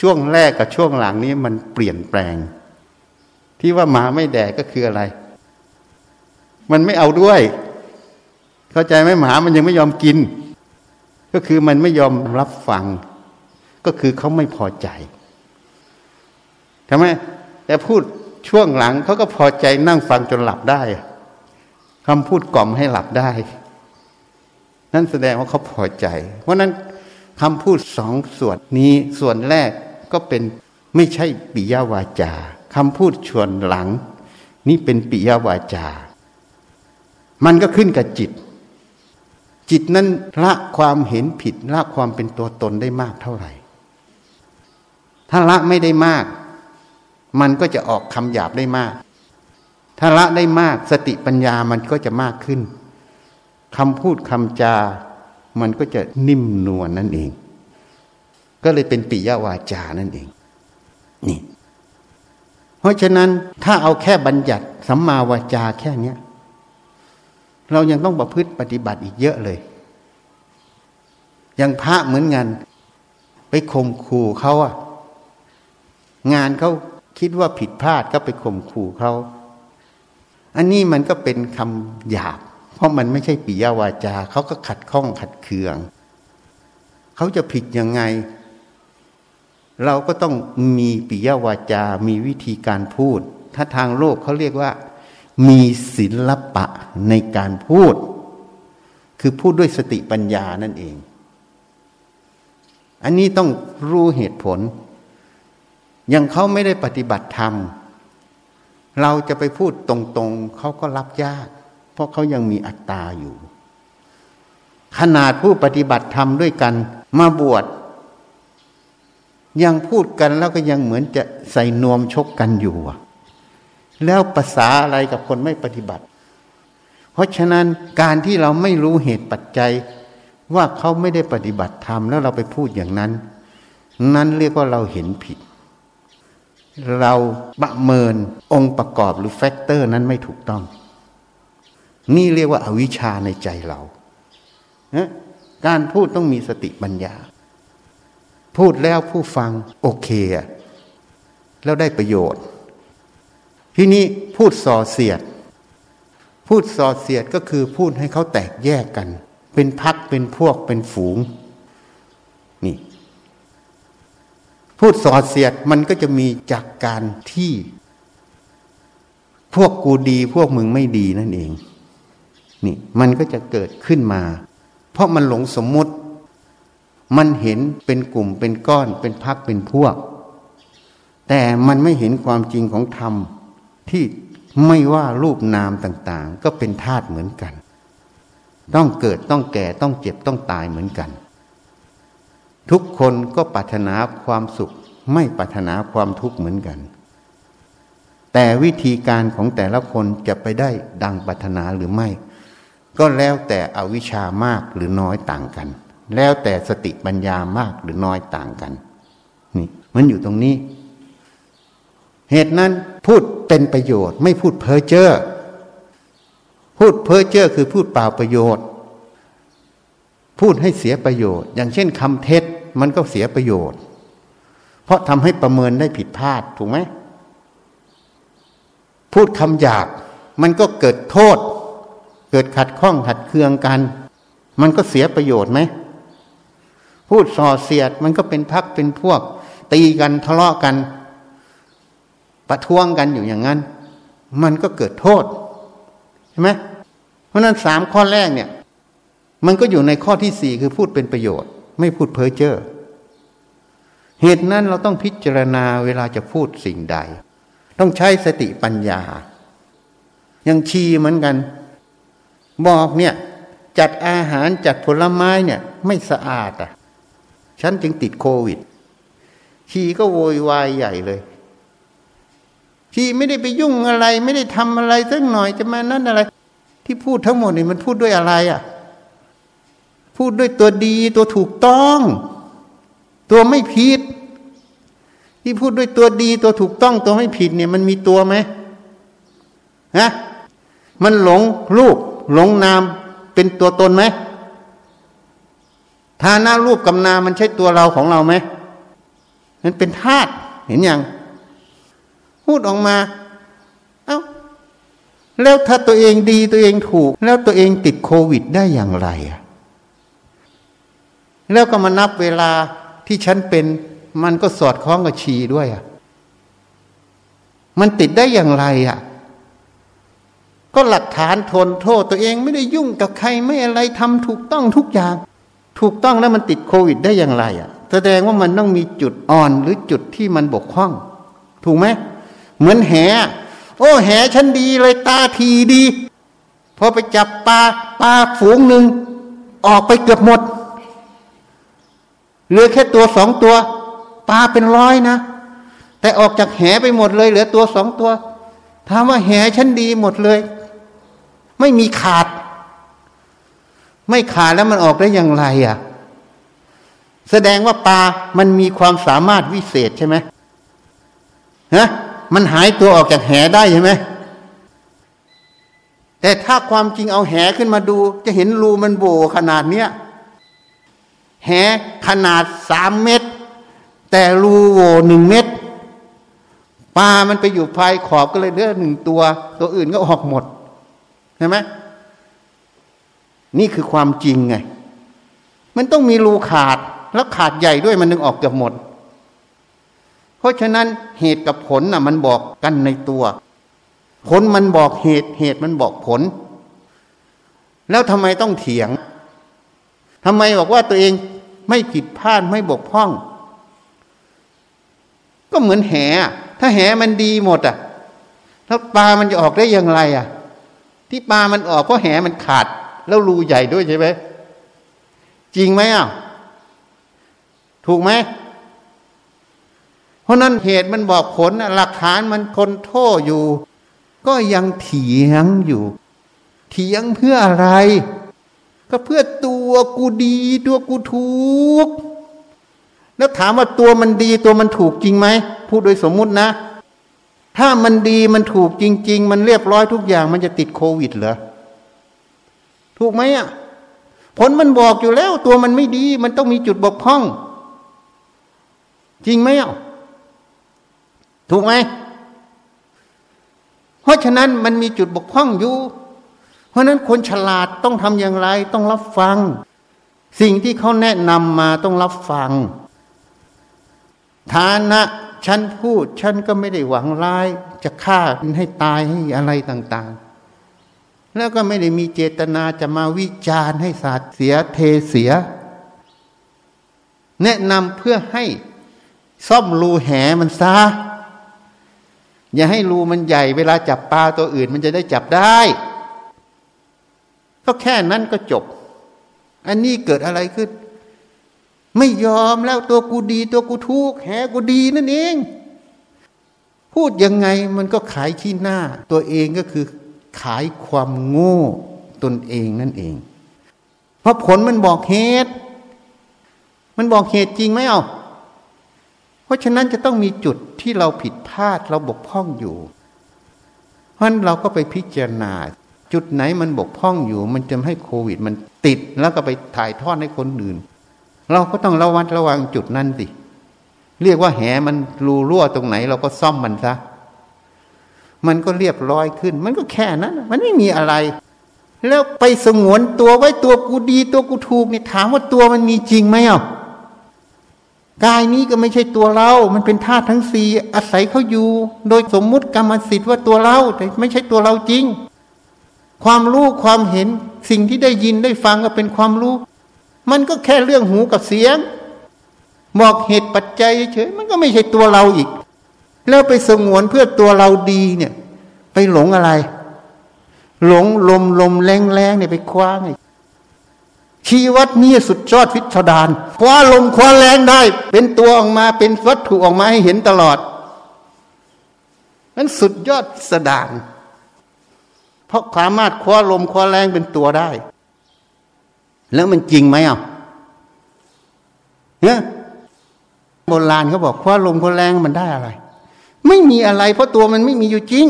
ช่วงแรกกับช่วงหลังนี้มันเปลี่ยนแปลง ที่ว่าหมาไม่แดกก็คืออะไร มันไม่เอาด้วย เข้าใจไหมหมามันยังไม่ยอมกิน ก็คือมันไม่ยอมรับฟัง ก็คือเขาไม่พอใจทำไมแต่พูดช่วงหลังเขาก็พอใจนั่งฟังจนหลับได้ คำพูดกล่อมให้หลับได้ นั่นแสดงว่าเขาพอใจ เพราะนั้นคำพูดสองส่วนนี้ส่วนแรกก็เป็นไม่ใช่ปิยวาจาคำพูดชวนหลัง นี่เป็นปิยวาจา มันก็ขึ้นกับจิต จิตนั้นละความเห็นผิดละความเป็นตัวตนได้มากเท่าไหร่ ถ้าละไม่ได้มาก มันก็จะออกคำหยาบได้มาก ถ้าละได้มากสติปัญญามันก็จะมากขึ้นคำพูดคำจา มันก็จะนิ่มนวลนนั่นเอง ก็เลยเป็นปิยวาจานั่นเอง นี่ เพราะฉะนั้นถ้าเอาแค่บัญญัติสัมมาวาจาแค่เนี้ยเรายังต้องประพฤติปฏิบัติอีกเยอะเลยอย่างพระเหมือนกัน ไปข่มขู่เขาอะงานเขาคิดว่าผิดพลาดก็ไปข่มขู่เขา อันนี้มันก็เป็นคำหยาบ เพราะมันไม่ใช่ปิยวาจาเขาก็ขัดข้องขัดเคือง เขาจะผิดยังไง เราก็ต้องมีปิยวาจา มีวิธีการพูด ถ้าทางโลกเขาเรียกว่า มีศิลปะในการพูด คือพูดด้วยสติปัญญานั่นเอง อันนี้ต้องรู้เหตุผล ยังเขาไม่ได้ปฏิบัติธรรมเเราจะไปพูดตรงๆ เขาก็รับยาก เพราะเขายังมีอัตตาอยู่ ขนาดผู้ปฏิบัติธรรมด้วยกัน มาบวชยังพูดกันแล้วก็ยังเหมือนจะใส่นวมชกกันอยู่ แล้วภาษาอะไรกับคนไม่ปฏิบัติ เพราะฉะนั้นการที่เราไม่รู้เหตุปัจจัย ว่าเขาไม่ได้ปฏิบัติธรรมแล้วเราไปพูดอย่างนั้น นั้นเรียกว่าเราเห็นผิด เราประเมินองค์ประกอบหรือ factor นั้นไม่ถูกต้อง นี่เรียกว่าอวิชชาในใจเราการพูดต้องมีสติปัญญา พูดแล้วผู้ฟังโอเค แล้วได้ประโยชน์ ที่นี้พูดส่อเสียด พูดส่อเสียดก็คือพูดให้เขาแตกแยกกัน เป็นพักเป็นพวกเป็นฝูง นี่ พูดส่อเสียดมันก็จะมีจากการที่ พวกกูดีพวกมึงไม่ดีนั่นเอง นี่มันก็จะเกิดขึ้นมา เพราะมันหลงสมมุติ มันเห็นเป็นกลุ่มเป็นก้อนเป็นพักเป็นพวก แต่มันไม่เห็นความจริงของธรรม ที่ไม่ว่ารูปนามต่าง ๆ ก็เป็นธาตุเหมือนกัน ต้องเกิดต้องแก่ต้องเจ็บต้องตายเหมือนกัน ทุกคนก็ปรารถนาความสุข ไม่ปรารถนาความทุกข์เหมือนกัน แต่วิธีการของแต่ละคนจะไปได้ดังปรารถนาหรือไม่ ก็แล้วแต่อวิชามากหรือน้อยต่างกัน แล้วแต่สติปัญญามากหรือน้อยต่างกันนี่มันอยู่ตรงนี้ เหตุนั้นพูดเป็นประโยชน์ ไม่พูดเพ้อเจ้อพูดเพ้อเจ้อคือพูดเปล่าประโยชน์ พูดให้เสียประโยชน์ อย่างเช่นคำเท มันก็เสียประโยชน์ เพราะทำให้ประเมินได้ผิดพลาดถูกไหมพูดคำหยาบมันก็เกิดโทษ เกิดขัดข้องขัดเคืองกัน มันก็เสียประโยชน์ไหมพูดส่อเสียดมันก็เป็นพักเป็นพวก ตีกันทะเลาะกัน ประท้วงกันอยู่อย่างนั้น มันก็เกิดโทษใช่ไหมเพราะนั้นสามข้อแรกเนี่ย มันก็อยู่ในข้อที่สี่คือพูดเป็นประโยชน์ ไม่พูดเพ้อเจ้อเหตุนั้นเราต้องพิจารณาเวลาจะพูดสิ่งใด ต้องใช้สติปัญญา ยังชีเหมือนกัน บอกเนี่ยจัดอาหารจัดผลไม้เนี่ยไม่สะอาดอะ ฉันจึงติดโควิด ชีก็โวยวายใหญ่เลยชีไม่ได้ไปยุ่งอะไร ไม่ได้ทำอะไรสักหน่อยจะมานั่นอะไร ที่พูดทั้งหมดนี่มันพูดด้วยอะไรอะ พูดด้วยตัวดีตัวถูกต้อง ตัวไม่ผิด ที่พูดด้วยตัวดีตัวถูกต้องตัวไม่ผิดเนี่ยมันมีตัวไหมฮะมันหลงรูปหลงนามเป็นตัวตนไหมฐานะรูปกับนามมันใช่ตัวเราของเราไหมมันเป็นธาตุเห็นยังพูดออกมา เอา้าแล้วถ้าตัวเองดีตัวเองถูก แล้วตัวเองติดโควิดได้อย่างไรอะ แล้วก็มานับเวลาที่ฉันเป็น มันก็สอดคล้องกับชีด้วยอะมันติดได้อย่างไรอะก็หลักฐานทนโทษตัวเองไม่ได้ยุ่งกับใครไม่อะไรทำถูกต้องทุกอย่าง ถูกต้องแล้วมันติดโควิดได้อย่างไรอะ แสดงว่ามันต้องมีจุดอ่อนหรือจุดที่มันบกพร่อง ถูกไหมเหมือนแห โอ้แหฉันดีเลยตาทีดีพอไปจับปลาปลาฝูงหนึ่งออกไปเกือบหมด เหลือแค่ตัวสองตัวปลาเป็นร้อยนะ แต่ออกจากแหไปหมดเลย เหลือตัวสองตัวถามว่าแหฉันดีหมดเลย ไม่มีขาด ไม่ขาดแล้วมันออกได้อย่างไรอะ แสดงว่าปลามันมีความสามารถวิเศษใช่ไหมฮะมันหายตัวออกจากแหได้ใช่ไหมแต่ถ้าความจริงเอาแหขึ้นมาดู จะเห็นรูมันโบขนาดเนี้ย แหขนาดสามเมตร แต่รูโวหนึ่งเมตรปลามันไปอยู่ภายขอบก็เลยเลือหนึ่งตัว ตัวอื่นก็ออกหมดใช่ไหมนี่คือความจริงไง มันต้องมีรูขาดแล้วขาดใหญ่ด้วยมันนึงออกเกือบหมด เพราะฉะนั้นเหตุกับผลน่ะ มันบอกกันในตัว ผลมันบอกเหตุเหตุมันบอกผล แล้วทำไมต้องเถียงทำไมบอกว่าตัวเอง ไม่ผิดพลาดไม่บกพร่อง ก็เหมือนแห ถ้าแหมันดีหมดอะแล้วปลามันจะออกได้อย่างไรอะ ที่ปลามันออกเพราะแหมันขาด แล้วรูใหญ่ด้วยใช่ไหมจริงไหมอะถูกไหมเพราะนั้นเหตุมันบอกผลหลักฐานมันคนโทษอยู่ ก็ยังเถียงอยู่ เถียงเพื่ออะไร ก็เพื่อตัวกูดีตัวกูถูก แล้วถามว่าตัวมันดีตัวมันถูกจริงไหมพูดโดยสมมุตินะ ถ้ามันดีมันถูกจริง ๆ มันเรียบร้อยทุกอย่าง มันจะติดโควิดเหรอถูกไหมอะผลมันบอกอยู่แล้ว ตัวมันไม่ดี มันต้องมีจุดบกพร่อง จริงไหมอะถูกไหมเพราะฉะนั้นมันมีจุดบกพร่องอยู่ เพราะนั้นคนฉลาดต้องทำอย่างไร ต้องรับฟัง สิ่งที่เขาแนะนำมาต้องรับฟัง ฐานะฉันพูดฉันก็ไม่ได้หวังร้าย จะฆ่าให้ตายให้อะไรต่าง ๆ แล้วก็ไม่ได้มีเจตนาจะมาวิจารณ์ให้สาดเสียเทเสีย แนะนำเพื่อให้ซ่อมรูแหมันซะอย่าให้รูมันใหญ่เวลาจับปลาตัวอื่นมันจะได้จับได้ ก็แค่นั้นก็จบ อันนี้เกิดอะไรขึ้น ไม่ยอมแล้วตัวกูดี ตัวกูทุกแหกูดีนั่นเอง พูดยังไงมันก็ขายขี้หน้า ตัวเองก็คือ ขายความโง่ตนเองนั่นเอง เพราะผลมันบอกเหตุ มันบอกเหตุจริงไหมเอาเพราะฉะนั้นจะต้องมีจุดที่เราผิดพลาดเราบกพร่องอยู่เพราะนั้นเราก็ไปพิจารณา จุดไหนมันบกพร่องอยู่ มันจะให้โควิด มันติดแล้วก็ไปถ่ายทอดให้คนอื่น เราก็ต้องระวัดระวังจุดนั้นสิเรียกว่าแหมันรูรั่วตรงไหน เราก็ซ่อมมันซะมันก็เรียบร้อยขึ้น มันก็แค่นั้น มันไม่มีอะไร แล้วไปสงวนตัวไว้ตัวกูดี ตัวกูถูกเนี่ยถามว่าตัวมันมีจริงไหมอะกายนี้ก็ไม่ใช่ตัวเรา มันเป็นธาตุทั้งสี่อาศัยเขาอยู่ โดยสมมุติกรรมสิทธิ์ว่าตัวเรา แต่ไม่ใช่ตัวเราจริง ความรู้ความเห็นสิ่งที่ได้ยินได้ฟังก็เป็นความรู้ มันก็แค่เรื่องหูกับเสียง บอกเหตุปัจจัยเฉยมันก็ไม่ใช่ตัวเราอีก แล้วไปสงวนเพื่อตัวเราดีเนี่ย ไปหลงอะไร หลงลมลมแรงแรงเนี่ยไปคว้าไงชีวัดนี่สุดยอดวิชดานคว้าลมคว้าแรงได้ เป็นตัวออกมาเป็นวัตถุออกมาให้เห็นตลอด นั้นสุดยอดสดาน เพราะสามารถคว้าลมคว้าแรงเป็นตัวได้ แล้วมันจริงไหมอะเนี่ยโบราณเขาบอกคว้าลมคว้าแรงมันได้อะไร ไม่มีอะไร เพราะตัวมันไม่มีอยู่จริง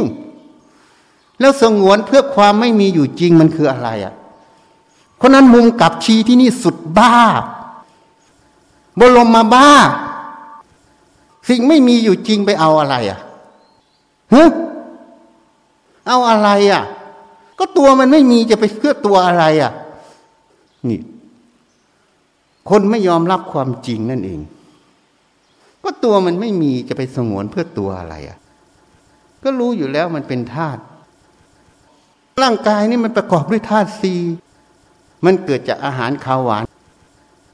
แล้วสงวนเพื่อความไม่มีอยู่จริงมันคืออะไรอะเพราะนั้นมุมกับชีที่นี่สุดบ้าบรมมาบ้า สิ่งไม่มีอยู่จริงไปเอาอะไรอะฮะเอาอะไรอะ ก็ตัวมันไม่มีจะไปเพื่อตัวอะไรอะ นี่ คนไม่ยอมรับความจริงนั่นเอง ก็ตัวมันไม่มีจะไปสงวนเพื่อตัวอะไรอะ ก็รู้อยู่แล้วมันเป็นธาตุร่างกายนี่มันประกอบด้วยธาตุสีมันเกิดจากอาหารข้าวหวาน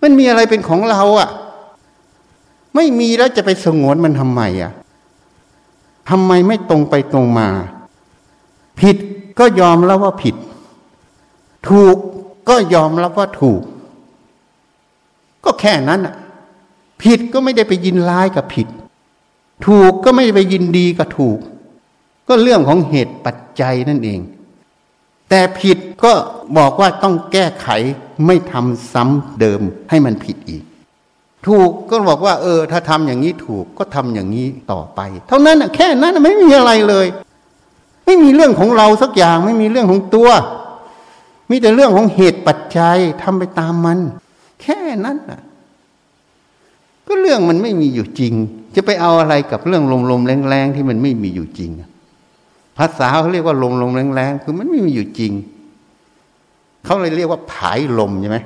มันมีอะไรเป็นของเราอะ่ะ ไม่มีแล้วจะไปสงวนมันทำไมอะ่ะทำไมไม่ตรงไปตรงมา ผิด ก็ยอมรับว่าผิด ถูกก็ยอมรับว่าถูก ก็แค่นั้นอะผิดก็ไม่ได้ไปยินร้ายกับผิด ถูกก็ไม่ได้ไปยินดีกับถูก ก็เรื่องของเหตุปัจจัยนั่นเอง แต่ผิดก็บอกว่าต้องแก้ไขไม่ทำซ้ำเดิมให้มันผิดอีก ถูกก็บอกว่า เออ ถ้าทำอย่างนี้ถูกก็ทำอย่างนี้ต่อไป เท่านั้นแค่นั้นไม่มีอะไรเลย ไม่มีเรื่องของเราสักอย่าง ไม่มีเรื่องของตัว มีแต่เรื่องของเหตุปัจจัยทำไปตามมัน แค่นั้นน่ะ ก็เรื่องมันไม่มีอยู่จริง จะไปเอาอะไรกับเรื่องลมๆแรงๆที่มันไม่มีอยู่จริงภาษาเขาเรียกว่าลมลมแรงๆคือมันไม่มีอยู่จริงเขาเลยเรียกว่าผายลมใช่ไหม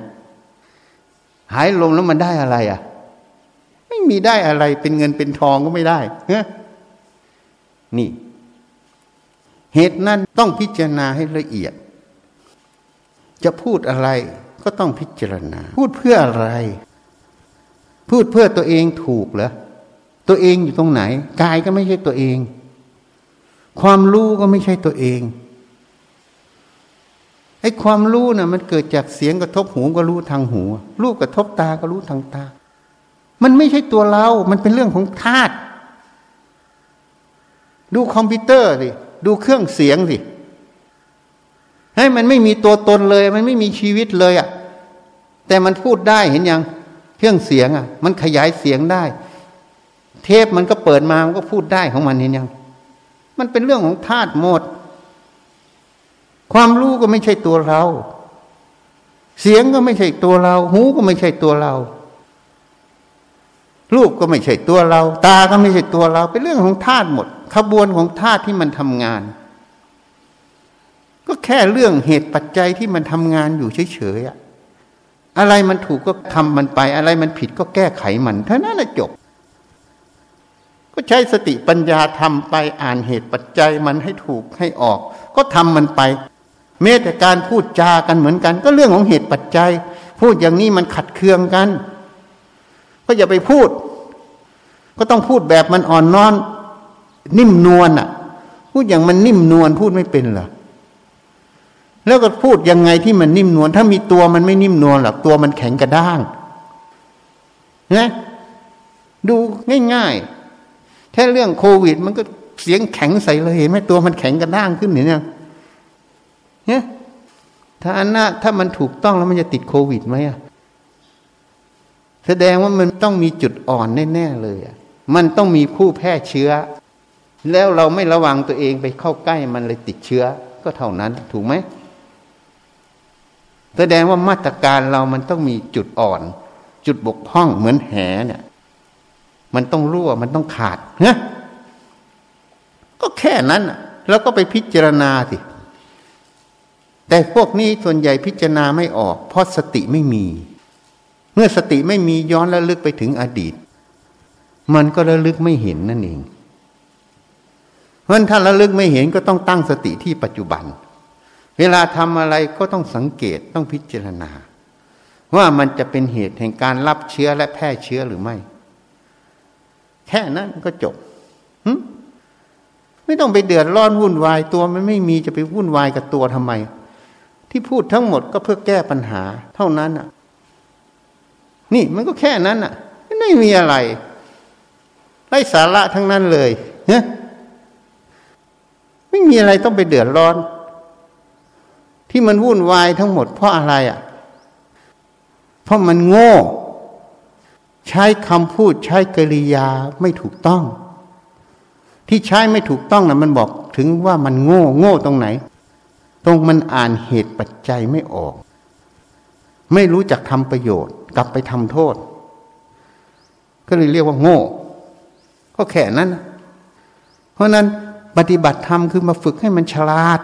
หายลมแล้วมันได้อะไรอะ ไม่มีได้อะไรเป็นเงินเป็นทองก็ไม่ได้นี่ เหตุนั้นต้องพิจารณาให้ละเอียด จะพูดอะไรก็ต้องพิจารณา พูดเพื่ออะไร พูดเพื่อตัวเองถูกเหรอตัวเองอยู่ตรงไหนกายก็ไม่ใช่ตัวเอง ความรู้ก็ไม่ใช่ตัวเองไอ้ความรู้นะ่ะมันเกิดจากเสียงกระทบหูก็รู้ทางหู รูปกระทบตาก็รู้ทางตา มันไม่ใช่ตัวเรา มันเป็นเรื่องของธาตุ ดูคอมพิวเตอร์สิ ดูเครื่องเสียงสิให้มันไม่มีตัวตนเลย มันไม่มีชีวิตเลยอะ่ะ แต่มันพูดได้เห็นยัง เครื่องเสียงอะ่ะ มันขยายเสียงได้ เทปมันก็เปิดมามันก็พูดได้ของมันเห็นยัง มันเป็นเรื่องของธาตุหมด ความรู้ก็ไม่ใช่ตัวเรา เสียงก็ไม่ใช่ตัวเรา หูก็ไม่ใช่ตัวเรา รูปก็ไม่ใช่ตัวเรา ตาก็ไม่ใช่ตัวเรา เป็นเรื่องของธาตุหมด ขบวนของธาตุที่มันทำงาน ก็แค่เรื่องเหตุปัจจัยที่มันทำงานอยู่เฉยๆอะอะไรมันถูกก็ทำมันไป อะไรมันผิดก็แก้ไขมันเท่านั้นแหละจบ ก็ใช้สติปัญญาทำไปอ่านเหตุปัจจัยมันให้ถูกให้ออก ก็ทำมันไปแม้แต่การพูดจากันเหมือนกัน ก็เรื่องของเหตุปัจจัย พูดอย่างนี้มันขัดเคืองกัน ก็อย่าไปพูด ก็ต้องพูดแบบมันอ่อนน้อนนิ่มนวลอะ พูดอย่างมันนิ่มนวลพูดไม่เป็นหรอแล้วก็พูดยังไงที่มันนิ่มนวลถ้ามีตัวมันไม่นิ่มนวลหรอกตัวมันแข็งกระด้างนะดูง่ายๆแค่เรื่องโควิด มันก็เสียงแข็งใส่เลยเห็นไหมตัวมันแข็งกระด้างขึ้นเห็นยังเนี่ยถ้าอันน่ะถ้ามันถูกต้องแล้วมันจะติดโควิดไหมอะ แสดงว่ามันต้องมีจุดอ่อนแน่ๆเลยมันต้องมีผู้แพร่เชื้อ แล้วเราไม่ระวังตัวเองไปเข้าใกล้มันเลยติดเชื้อก็เท่านั้นถูกไหมแสดงว่ามาตรการเรามันต้องมีจุดอ่อน จุดบกพร่องเหมือนแหเนี่ย มันต้องรั่วมันต้องขาดเนะก็แค่นั้นแล้วก็ไปพิจารณาสิแต่พวกนี้ส่วนใหญ่พิจารณาไม่ออก เพราะสติไม่มี มื่อสติไม่มีย้อนระลึกไปถึงอดีต มันก็ระลึกไม่เห็นนั่นเองเพราะถ้าระลึกไม่เห็นก็ต้องตั้งสติที่ปัจจุบัน เวลาทำอะไรก็ต้องสังเกตต้องพิจารณา ว่ามันจะเป็นเหตุแห่งการรับเชื้อและแพร่เชื้อหรือไม่ แค่นั้นก็จบไม่ต้องไปเดือดร้อนวุ่นวายตัวมันไม่มีจะไปวุ่นวายกับตัวทำไม ที่พูดทั้งหมดก็เพื่อแก้ปัญหา เท่านั้นอะ นี่มันก็แค่นั้นอะไม่มีอะไรไร้สาระทั้งนั้นเลยเนะไม่มีอะไรต้องไปเดือดร้อน ที่มันวุ่นวายทั้งหมดเพราะอะไรอะ เพราะมันโง่ ใช้คำพูดใช้กริยาไม่ถูกต้อง ที่ใช้ไม่ถูกต้องนะมันบอกถึงว่ามันโง่ โง่ตรงไหน ตรงมันอ่านเหตุปัจจัยไม่ออก ไม่รู้จักทำประโยชน์ กลับไปทำโทษ ก็เลยเรียกว่าโง่ ก็แค่นั้น เพราะนั้นปฏิบัติธรรมคือมาฝึกให้มันฉลาด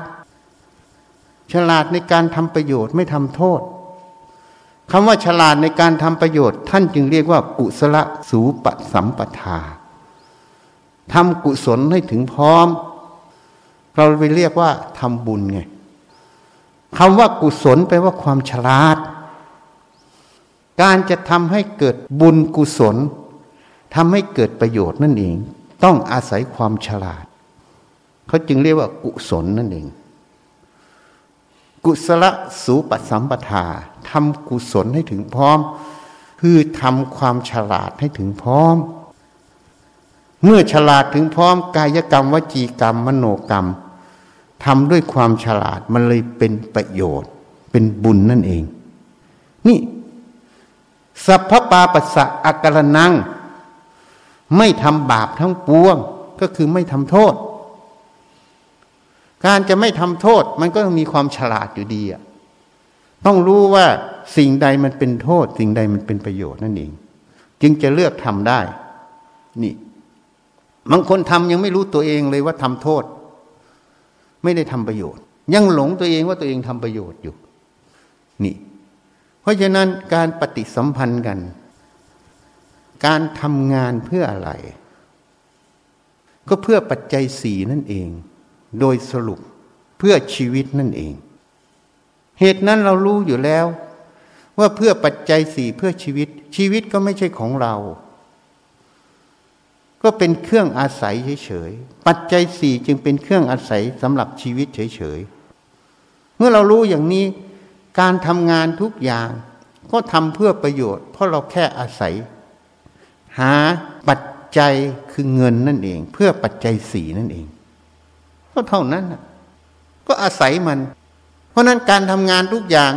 ฉลาดในการทำประโยชน์ไม่ทำโทษคำว่าฉลาดในการทำประโยชน์ ท่านจึงเรียกว่า กุศลสูปสัมปทาทำกุศลให้ถึงพร้อม เราไปเรียกว่าทำบุญไงคำว่ากุศลแปลว่าความฉลาด การจะทำให้เกิดบุญกุศลทำให้เกิดประโยชน์นั่นเอง ต้องอาศัยความฉลาด เขาจึงเรียกว่ากุศลนั่นเอง กุศลสูปสัมปทาทำกุศลให้ถึงพร้อม คือทำความฉลาดให้ถึงพร้อม เมื่อฉลาดถึงพร้อม กายกรรมวจีกรรม มโนกรรมทำด้วยความฉลาดมันเลยเป็นประโยชน์ เป็นบุญนั่นเอง นี่ สัพพปาปัสสะอักรนัง ไม่ทำบาปทั้งปวง ก็คือไม่ทำโทษ การจะไม่ทำโทษมันก็ต้องมีความฉลาดอยู่ดีอะต้องรู้ว่าสิ่งใดมันเป็นโทษ สิ่งใดมันเป็นประโยชน์นั่นเอง จึงจะเลือกทำได้ นี่บางคนทำยังไม่รู้ตัวเองเลยว่าทำโทษ ไม่ได้ทำประโยชน์ ยังหลงตัวเองว่าตัวเองทำประโยชน์อยู่ นี่ ราะฉะนั้นการปฏิสัมพันธ์กัน การทำงานเพื่ออะไร ก็เพื่อปัจจัยสี่นั่นเอง โดยสรุปเพื่อชีวิตนั่นเอง เหตุนั้นเรารู้อยู่แล้ว ว่าเพื่อปัจจัยสี่เพื่อชีวิต ชีวิตก็ไม่ใช่ของเรา ก็เป็นเครื่องอาศัยเฉยๆปัจจัยสี่จึงเป็นเครื่องอาศัยสำหรับชีวิตเฉยๆเมื่อเรารู้อย่างนี้ การทำงานทุกอย่างก็ทำเพื่อประโยชน์ เพราะเราแค่อาศัย หาปัจจัยคือเงินนั่นเอง เพื่อปัจจัยสีนั่นเอง ก็เท่านั้นก็อาศัยมัน เพราะนั้นการทำงานทุกอย่าง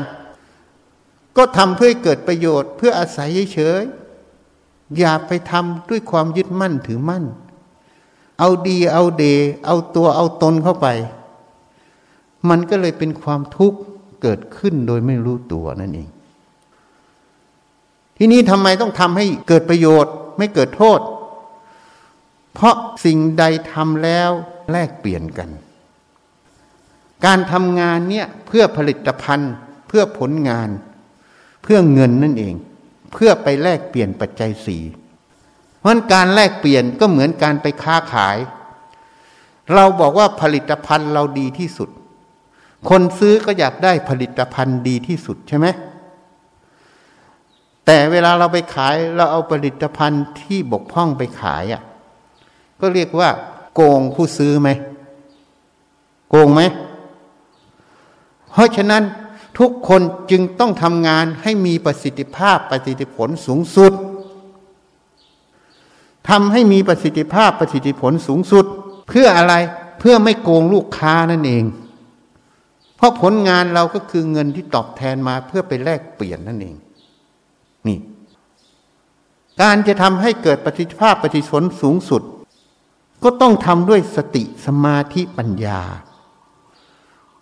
ก็ทำเพื่อเกิดประโยชน์ เพื่ออาศัยเฉยอย่าไปทำด้วยความยึดมั่นถือมั่น เอาดีเอาเด เอาตัวเอาตนเข้าไป มันก็เลยเป็นความทุกข์ เกิดขึ้นโดยไม่รู้ตัวนั่นเอง ที่นี้ทำไมต้องทำให้เกิดประโยชน์ไม่เกิดโทษ เพราะสิ่งใดทำแล้วแลกเปลี่ยนกัน การทำงานเนี่ยเพื่อผลิตภัณฑ์เพื่อผลงาน เพื่อเงินนั่นเอง เพื่อไปแลกเปลี่ยนปัจจัยสี่เพราะการแลกเปลี่ยนก็เหมือนการไปค้าขาย เราบอกว่าผลิตภัณฑ์เราดีที่สุด คนซื้อก็อยากได้ผลิตภัณฑ์ดีที่สุดใช่ไหมแต่เวลาเราไปขายเราเอาผลิตภัณฑ์ที่บกพร่องไปขายอะ ก็เรียกว่า โกงผู้ซื้อไหม โกงไหม เพราะฉะนั้นทุกคนจึงต้องทำงานให้มีประสิทธิภาพประสิทธิผลสูงสุดทำให้มีประสิทธิภาพประสิทธิผลสูงสุด เพื่ออะไรเพื่อไม่โกงลูกค้านั่นเอง เพราะผลงานเราก็คือเงินที่ตอบแทนมาเพื่อไปแลกเปลี่ยนนั่นเอง นี่ การจะทำให้เกิดประสิภาพประสิทธิผลสูงสุด ก็ต้องทำด้วยสติสมาธิปัญญา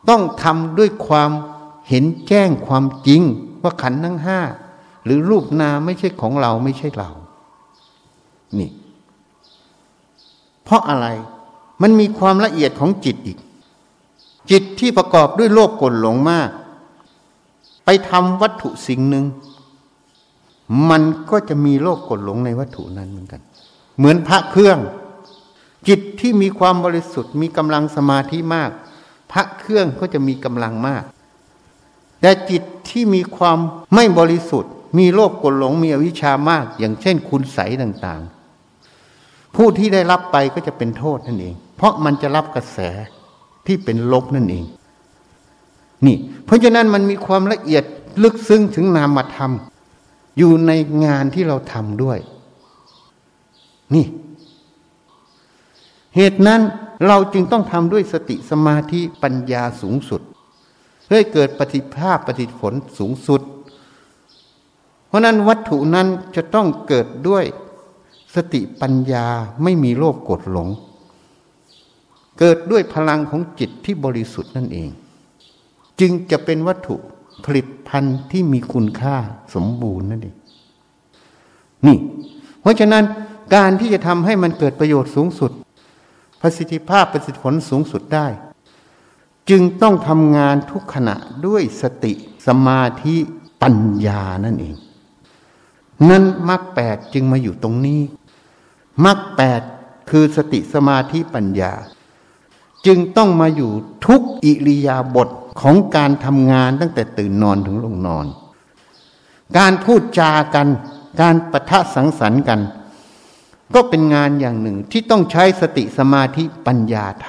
ต้องทำด้วยความเห็นแจ้งความจริงว่าขันทั้งห้า หรือรูปนามไม่ใช่ของเราไม่ใช่เรา นี่ เพราะอะไรมันมีความละเอียดของจิตอีก จิตที่ประกอบด้วยโลภกลหลงมาก ไปทำวัตถุสิ่งหนึ่ง มันก็จะมีโลภกลหลงในวัตถุนั้นเหมือนกัน เหมือนพระเครื่อง จิตที่มีความบริสุทธิ์มีกำลังสมาธิมาก พระเครื่องก็จะมีกำลังมาก แต่จิตที่มีความไม่บริสุทธิ์ มีโลภกดหลงมีอวิชามาก อย่างเช่นคุณใสต่างๆ ผู้ที่ได้รับไปก็จะเป็นโทษนั่นเอง เพราะมันจะรับกระแส ที่เป็นลบนั่นเอง นี่ เพราะฉะนั้นมันมีความละเอียดลึกซึ้งถึงนามธรรม อยู่ในงานที่เราทำด้วย นี่ เหตุนั้นเราจึงต้องทำด้วยสติสมาธิปัญญาสูงสุดเพื่อเกิดปฏิภาพปฏิผลสูงสุด เพราะนั้นวัตถุนั้นจะต้องเกิดด้วยสติปัญญาไม่มีโลภกดหลง เกิดด้วยพลังของจิตที่บริสุทธิ์นั่นเอง จึงจะเป็นวัตถุผลิตภัณฑ์ที่มีคุณค่าสมบูรณ์นั่นเองนี่ เพราะฉะนั้นการที่จะทำให้มันเกิดประโยชน์สูงสุด ประสิทธิภาพประสิทธิผลสูงสุดได้ จึงต้องทำงานทุกขณะด้วยสติสมาธิปัญญานั่นเอง นั้นมรรคแปดจึงมาอยู่ตรงนี้มรรคแปดคือสติสมาธิปัญญา จึงต้องมาอยู่ทุกอิริยาบถของการทำงานตั้งแต่ตื่นนอนถึงลงนอน การพูดจากัน การปะทะสังสรรค์กัน ก็เป็นงานอย่างหนึ่งที่ต้องใช้สติสมาธิปัญญาท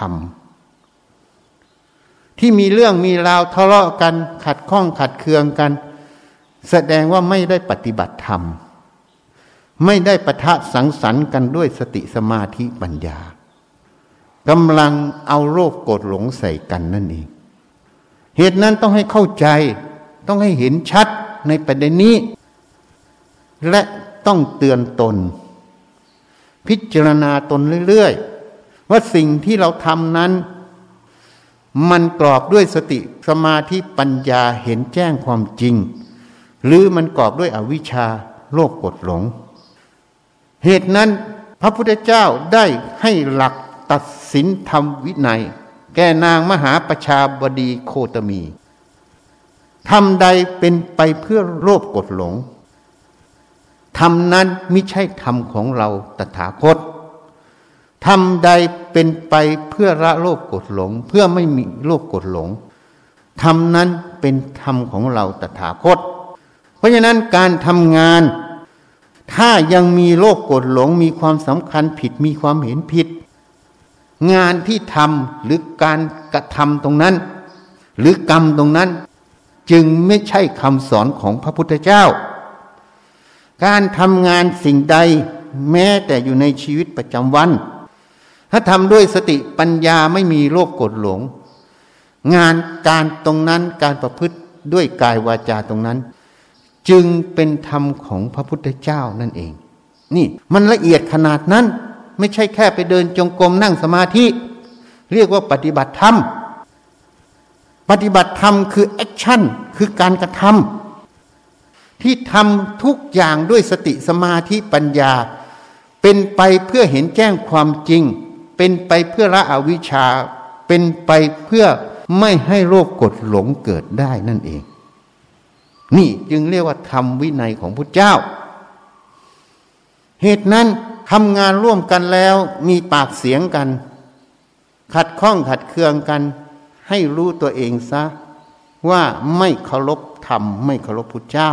ำที่มีเรื่องมีราวทะเลาะกัน ขัดข้องขัดเคืองกัน แสดงว่าไม่ได้ปฏิบัติธรรม ไม่ได้ปะทะสังสรรค์กันด้วยสติสมาธิปัญญา กำลังเอาโรคโกรธหลงใส่กันนั่นเอง เหตุนั้นต้องให้เข้าใจ ต้องให้เห็นชัดในประเด็นนี้ และต้องเตือนตน พิจารณาตนเรื่อยๆ ว่าสิ่งที่เราทำนั้น มันกรอบด้วยสติสมาธิปัญญาเห็นแจ้งความจริง หรือมันกรอบด้วยอวิชชาโลภกดหลง เหตุนั้นพระพุทธเจ้าได้ให้หลัก ตัดสินธรรมวินัย แก่นางมหาประชาบดีโคตมีทำใดเป็นไปเพื่อโลภกดหลงทำนั้นไม่ใช่ธรรมของเราตถาคตทำใดเป็นไปเพื่อละโลภกดหลง เพื่อไม่มีโลภกดหลงทำนั้นเป็นธรรมของเราตถาคต เพราะฉะนั้นการทำงาน ถ้ายังมีโลภกดหลง มีความสำคัญผิดมีความเห็นผิด งานที่ทำหรือการกระทำตรงนั้น หรือกรรมตรงนั้น จึงไม่ใช่คำสอนของพระพุทธเจ้า การทำงานสิ่งใดแม้แต่อยู่ในชีวิตประจำวัน ถ้าทำด้วยสติปัญญาไม่มีโลภกดหลง งานการตรงนั้นการประพฤติด้วยกายวาจาตรงนั้น จึงเป็นธรรมของพระพุทธเจ้านั่นเอง นี่มันละเอียดขนาดนั้น ไม่ใช่แค่ไปเดินจงกรมนั่งสมาธิ เรียกว่าปฏิบัติธรรม ปฏิบัติธรรมคือแอคชั่นคือการกระทำที่ทำทุกอย่างด้วยสติสมาธิปัญญา เป็นไปเพื่อเห็นแจ้งความจริง เป็นไปเพื่อละอวิชชา เป็นไปเพื่อไม่ให้โรคกดหลงเกิดได้นั่นเอง นี่จึงเรียกว่าธรรมวินัยของพุทธเจ้า เหตุนั้น ทำงานร่วมกันแล้วมีปากเสียงกัน ขัดข้องขัดเคืองกัน ให้รู้ตัวเองซะ ว่าไม่เคารพธรรม ไม่เคารพพุทธเจ้า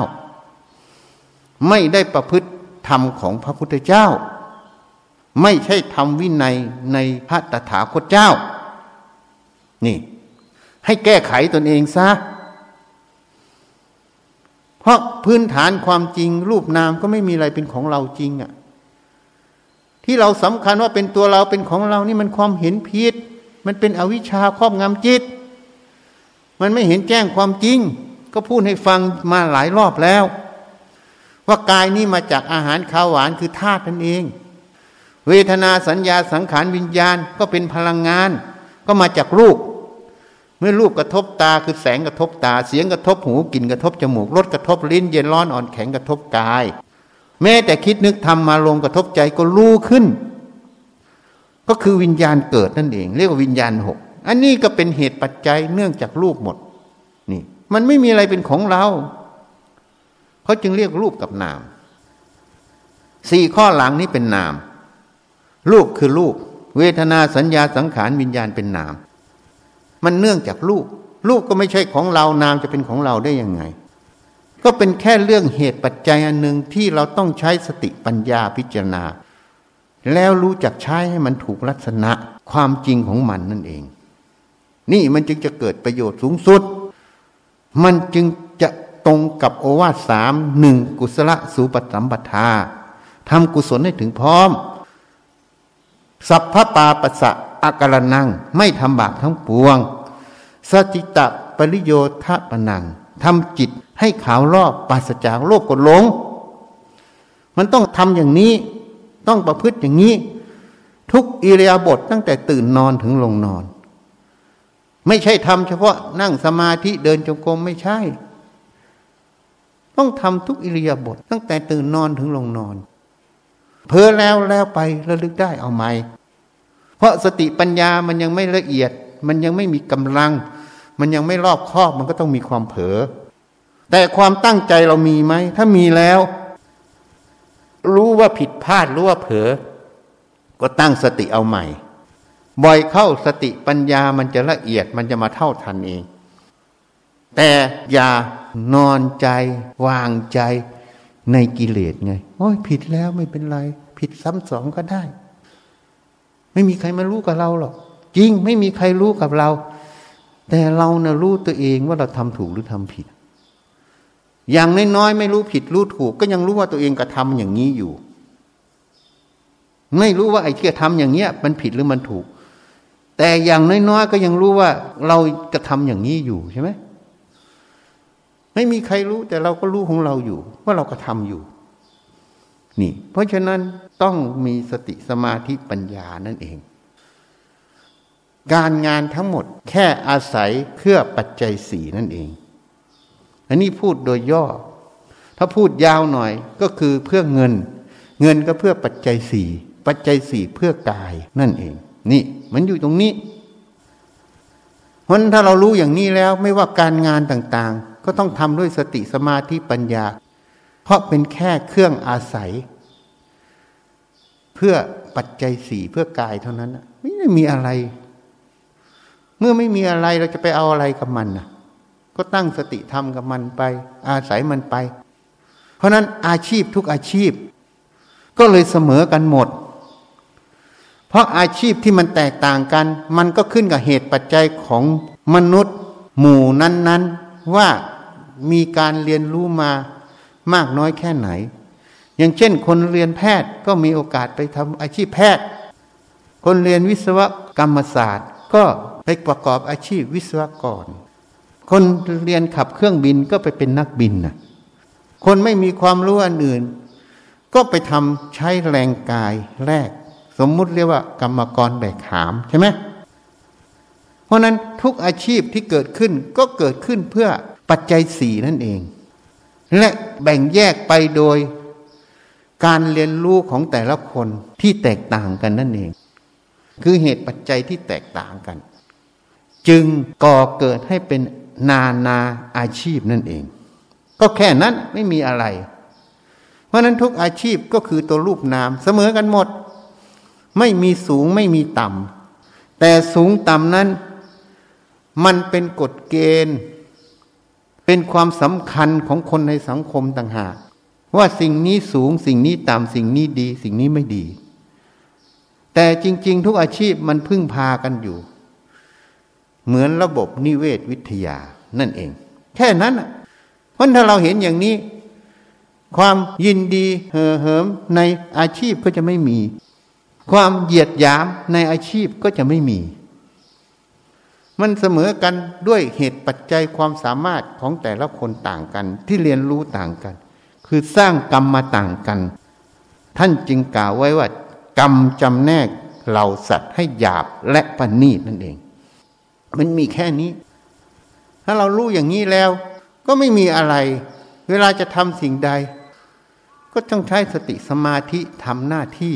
ไม่ได้ประพฤติธรรมของพระพุทธเจ้า ไม่ใช่ธรรมวินัยในพระตถาคตเจ้า นี่ ให้แก้ไขตนเองซะ เพราะพื้นฐานความจริงรูปนามก็ไม่มีอะไรเป็นของเราจริงอะ่ะ ที่เราสำคัญว่าเป็นตัวเราเป็นของเรานี่มันความเห็นผิด มันเป็นอวิชชาครอบงำจิต มันไม่เห็นแจ้งความจริง ก็พูดให้ฟังมาหลายรอบแล้ว ว่ากายนี้มาจากอาหารข้าวหวานคือธาตุนั่นเอง เวทนาสัญญาสังขารวิญญาณก็เป็นพลังงาน ก็มาจากรูปเมื่อรูปกระทบตาคือแสงกระทบตา เสียงกระทบหูกลิ่นกระทบจมูกรสกระทบลิ้น เย็นร้อนอ่อนแข็งกระทบกาย แม้แต่คิดนึกทำมาลงกระทบใจก็รู้ขึ้น ก็คือวิญญาณเกิดนั่นเอง เรียกว่าวิญญาณหกอันนี้ก็เป็นเหตุปัจจัยเนื่องจากรูปหมด นี่ มันไม่มีอะไรเป็นของเราเขาจึงเรียกรูปกับนามสี่ข้อหลังนี้เป็นนาม รูปคือรูป เวทนาสัญญาสังขารวิญญาณเป็นนาม มันเนื่องจากลูกลูกก็ไม่ใช่ของเรานามจะเป็นของเราได้ยังไง ก็เป็นแค่เรื่องเหตุปัจจัยอันหนึ่งที่เราต้องใช้สติปัญญาพิจารณา แล้วรู้จักใช้ให้มันถูกลักษณะความจริงของมันนั่นเอง นี่มันจึงจะเกิดประโยชน์สูงสุด มันจึงจะตรงกับโอวาทสามหนึ่งกุศลสูปสัมปทาทำกุศลให้ถึงพร้อม สัพพปาปัสสะอาการนัง ไม่ทำบาปทั้งปวงสจิตะปริโยทะปนัง ทำจิตให้ขาวรอบปราศจากโลกกดหลง มันต้องทำอย่างนี้ ต้องประพฤติอย่างนี้ ทุกอิเลียบทตั้งแต่ตื่นนอนถึงลงนอน ไม่ใช่ทำเฉพาะนั่งสมาธิเดินจงกรมไม่ใช่ ต้องทำทุกอิเลียบทตั้งแต่ตื่นนอนถึงลงนอน เพอแล้วแล้วไประลึกได้เอาไหมเพราะสติปัญญามันยังไม่ละเอียด มันยังไม่มีกำลัง มันยังไม่รอบคอบมันก็ต้องมีความเผลอแต่ความตั้งใจเรามีไหม ถ้ามีแล้ว รู้ว่าผิดพลาดรู้ว่าเผลอก็ตั้งสติเอาใหม่ บ่อยเข้าสติปัญญามันจะละเอียดมันจะมาเท่าทันเอง แต่อย่านอนใจวางใจในกิเลสไง โอ้ยผิดแล้วไม่เป็นไร ผิดซ้ำสองก็ได้ ไม่มีใครมารู้กับเราหรอก จริงไม่มีใครรู้กับเรา แต่เรานะ่ะรู้ตัวเองว่าเราทำถูกหรือทำผิด อย่างน้อยๆไม่รู้ผิดรู้ถูก ก็ยังรู้ว่าตัวเองกระทาอย่างนี้อยู่ ไม่รู้ว่าไอ้ที่ทำอย่างเงี้ย มันผิดหรือมันถูก แต่อย่างน้อยๆก็ยังรู้ว่าเรากระทาอย่างนี้อยู่ใช่ไหมไม่มีใครรู้แต่เราก็รู้ของเราอยู่ ว่าเรากระทาอยู่ นี่ เพราะฉะนั้นต้องมีสติสมาธิปัญญานั่นเอง การงานทั้งหมดแค่อาศัยเครื่อปัจจัยสีนั่นเอง อันนี้พูดโดยย่อ ถ้าพูดยาวหน่อยก็คือเพื่อเงิน เงินก็เพื่อปัจจัยสี่ปัจจัยสี่เพื่อกายนั่นเอง นี่มันอยู่ตรงนี้เพราะถ้าเรารู้อย่างนี้แล้วไม่ว่าการงานต่างๆ ก็ต้องทำด้วยสติสมาธิปัญญา เพราะเป็นแค่เครื่องอาศัย เพื่อปัจจัยสี่เพื่อกายเท่านั้น ไม่ได้มีอะไร เมื่อไม่มีอะไรเราจะไปเอาอะไรกับมันนะก็ตั้งสติทำกับมันไป อาศัยมันไป เพราะนั้นอาชีพทุกอาชีพ ก็เลยเสมอกันหมด เพราะอาชีพที่มันแตกต่างกัน มันก็ขึ้นกับเหตุปัจจัยของมนุษย์ หมู่นั้น ๆ ว่ามีการเรียนรู้มามากน้อยแค่ไหน อย่างเช่น คนเรียนแพทย์ก็มีโอกาสไปทำอาชีพแพทย์ คนเรียนวิศวกรรมศาสตร์ก็ ไปประกอบอาชีพวิศวกร คนเรียนขับเครื่องบินก็ไปเป็นนักบินนะคนไม่มีความรู้อันอื่น ก็ไปทำใช้แรงกายแรก สมมุติเรียกว่ากรรมกรแบกหามใช่ไหมเพราะนั้นทุกอาชีพที่เกิดขึ้นก็เกิดขึ้นเพื่อปัจจัยสี่นั่นเอง และแบ่งแยกไปโดยการเรียนรู้ของแต่ละคนที่แตกต่างกันนั่นเอง คือเหตุปัจจัยที่แตกต่างกัน จึงก่อเกิดให้เป็นนานาอาชีพนั่นเอง ก็แค่นั้นไม่มีอะไร เพราะนั้นทุกอาชีพก็คือตัวรูปนามเสมอกันหมด ไม่มีสูงไม่มีต่ำแต่สูงต่ำนั้น มันเป็นกฎเกณฑ์ เป็นความสำคัญของคนในสังคมต่างหากว่าสิ่งนี้สูงสิ่งนี้ต่ำสิ่งนี้ดี สิ่งนี้ไม่ดี แต่จริง ๆ ทุกอาชีพมันพึ่งพากันอยู่ เหมือนระบบนิเวศวิทยานั่นเอง แค่นั้นเพราะถ้าเราเห็นอย่างนี้ ความยินดีเห่อเหิมในอาชีพก็จะไม่มี ความเหยียดหยามในอาชีพก็จะไม่มี มันเสมอกันด้วยเหตุปัจจัยความสามารถของแต่ละคนต่างกัน ที่เรียนรู้ต่างกัน คือสร้างกรรมมาต่างกัน ท่านจึงกล่าวไว้ว่า กรรมจำแนกเหล่าสัตว์ให้หยาบและปณีตนั่นเอง มันมีแค่นี้ ถ้าเรารู้อย่างนี้แล้ว ก็ไม่มีอะไร เวลาจะทำสิ่งใด ก็ต้องใช้สติสมาธิทำหน้าที่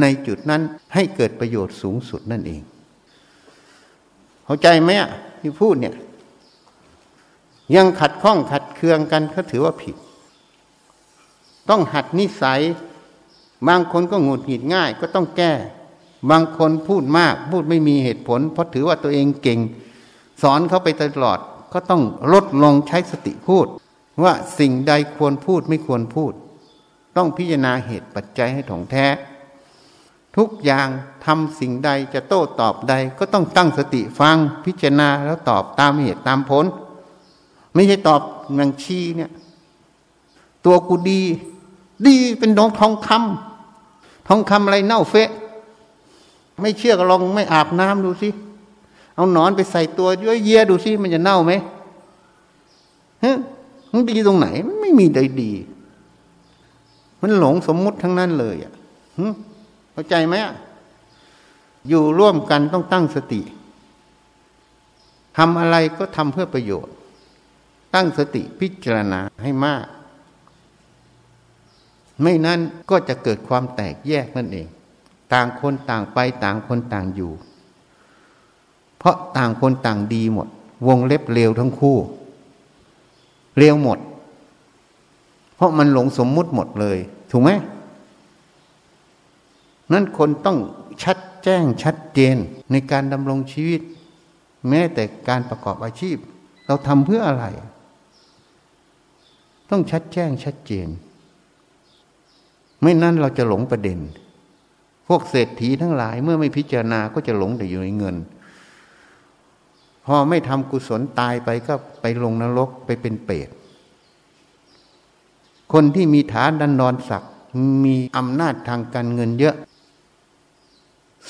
ในจุดนั้นให้เกิดประโยชน์สูงสุดนั่นเอง เข้าใจไหมอะที่พูดเนี่ย ยังขัดข้องขัดเคืองกันเขาถือว่าผิด ต้องหัดนิสัย บางคนก็หงุดหงิดง่ายก็ต้องแก้ บางคนพูดมากพูดไม่มีเหตุผล เพราะถือว่าตัวเองเก่ง สอนเขาไปตลอดก็ต้องลดลงใช้สติพูด ว่าสิ่งใดควรพูดไม่ควรพูด ต้องพิจารณาเหตุปัจจัยให้ถ่องแท้ ทุกอย่างทำสิ่งใดจะโต้ตอบใดก็ต้องตั้งสติฟังพิจารณาแล้วตอบตามเหตุตามผล ไม่ใช่ตอบนังชี้เนี่ย ตัวกูดี ดีเป็นดองทองคำทองคำอะไรเน่าเฟะ ไม่เชื่อก็ลองไม่อาบน้ำดูสิเอาหนอนไปใส่ตัวเยอะเยียดูสิมันจะเน่าไหมฮะมันดีตรงไหนมันไม่มีใดดี มันหลงสมมุติทั้งนั้นเลยอะเข้าใจไหมอยู่ร่วมกันต้องตั้งสติทำอะไรก็ทำเพื่อประโยชน์ ตั้งสติพิจารณาให้มาก ไม่นั้นก็จะเกิดความแตกแยกนั่นเอง ต่างคนต่างไปต่างคนต่างอยู่ เพราะต่างคนต่างดีหมด วงเล็บเลวทั้งคู่เลวหมด เพราะมันหลงสมมุติหมดเลย ถูกไหมนั้นคนต้องชัดแจ้งชัดเจนในการดำรงชีวิต แม้แต่การประกอบอาชีพ เราทำเพื่ออะไร ต้องชัดแจ้งชัดเจน ไม่นั้นเราจะหลงประเด็น พวกเศรษฐีทั้งหลาย เมื่อไม่พิจารณาก็จะหลงแต่อยู่ในเงิน พอไม่ทำกุศลตายไปก็ไปลงนรกไปเป็นเปรตคนที่มีฐานดันนอนศักดิ์มีอำนาจทางการเงินเยอะ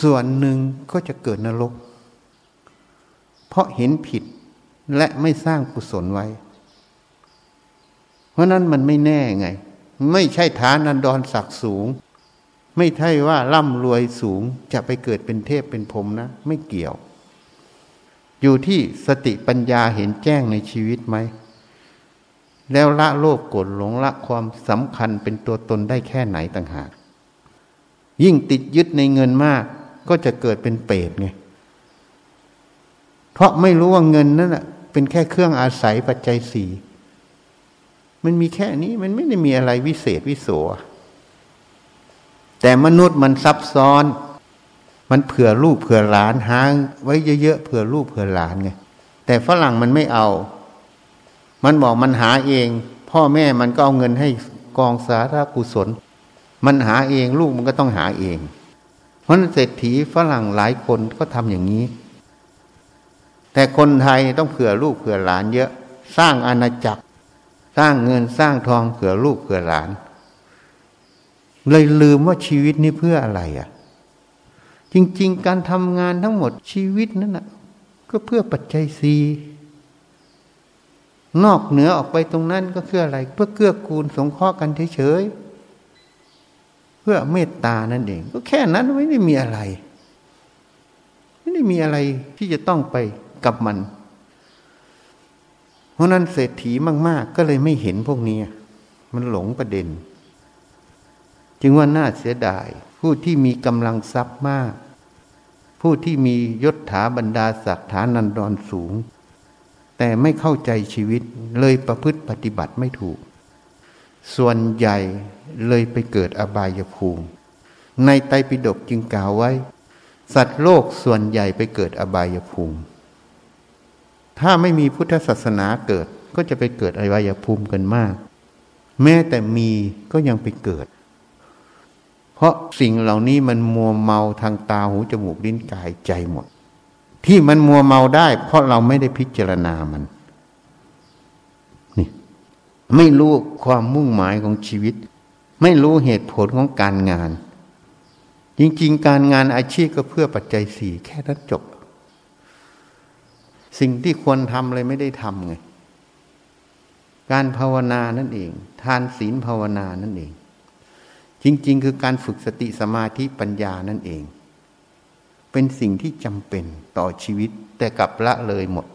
ส่วนหนึ่งก็จะเกิดนรก เพราะเห็นผิดและไม่สร้างกุศลไว้ เพราะนั้นมันไม่แน่ไง ไม่ใช่ฐานันดรศักดิ์สูง ไม่ใช่ว่าร่ำรวยสูงจะไปเกิดเป็นเทพเป็นพรมนะ ไม่เกี่ยว อยู่ที่สติปัญญาเห็นแจ้งในชีวิตไหม แล้วละโลภโกรธหลงละความสำคัญเป็นตัวตนได้แค่ไหนต่างหาก ยิ่งติดยึดในเงินมากก็จะเกิดเป็นเปรตไงเพราะไม่รู้ว่าเงินนั่นแหะเป็นแค่เครื่องอาศัยปัจจัยสี่มันมีแค่นี้มันไม่ได้มีอะไรวิเศษวิโส แต่มนุษย์มันซับซ้อน มันเผื่อลูกเผื่อหลานหางไว้เยอะๆเผื่อลูกเผื่อหลานไงแต่ฝรั่งมันไม่เอา มันบอกมันหาเอง พ่อแม่มันก็เอาเงินให้กองสาธารณกุศล มันหาเองลูกมันก็ต้องหาเอง เพราะเศรษฐีฝรั่งหลายคนก็ทำอย่างนี้ แต่แต่คนไทยต้องเผื่อลูกเผื่อหลานเยอะ สร้างอาณาจักร สร้างเงินสร้างทองเผื่อลูกเผื่อหลาน เลยลืมว่าชีวิตนี้เพื่ออะไรอะ่ะ จริง ๆ การทำงานทั้งหมดชีวิตนั่นนะก็เพื่อปัจจัยสีนอกเหนือออกไปตรงนั้นก็เพื่ออะไร เพื่อเกื้อกูลสงเคราะห์กันเฉยๆเพื่อเมตตานั่นเอง ก็แค่นั้นไม่ได้มีอะไร ไม่ได้มีอะไรที่จะต้องไปกับมัน เพราะนั้นเศรษฐีมาก ๆ ก็เลยไม่เห็นพวกนี้ มันหลงประเด็น จึงว่าน่าเสียดาย ผู้ที่มีกำลังทรัพย์มาก ผู้ที่มียศถาบรรดาศักดิ์ฐานันดรสูง แต่ไม่เข้าใจชีวิตเลยประพฤติปฏิบัติไม่ถูก ส่วนใหญ่เลยไปเกิดอบายภูมิ ในไตรปิฎกจึงกล่าวไว้ สัตว์โลกส่วนใหญ่ไปเกิดอบายภูมิ ถ้าไม่มีพุทธศาสนาเกิดก็จะไปเกิดอบายภูมิกันมาก แม้แต่มีก็ยังไปเกิด เพราะสิ่งเหล่านี้มันมัวเมาทางตาหูจมูกลิ้นกายใจหมด ที่มันมัวเมาได้ เพราะเราไม่ได้พิจารณามัน นี่ ไม่รู้ความมุ่งหมายของชีวิต ไม่รู้เหตุผลของการงาน จริง ๆ การงานอาชีพก็เพื่อปัจจัยสี่แค่นั้นจบ สิ่งที่ควรทำเลยไม่ได้ทำไงการภาวนานั่นเอง ทานศีลภาวนานั่นเอง จริง ๆ คือการฝึกสติสมาธิปัญญานั่นเอง เป็นสิ่งที่จำเป็นต่อชีวิตแต่กลับละเลยหมด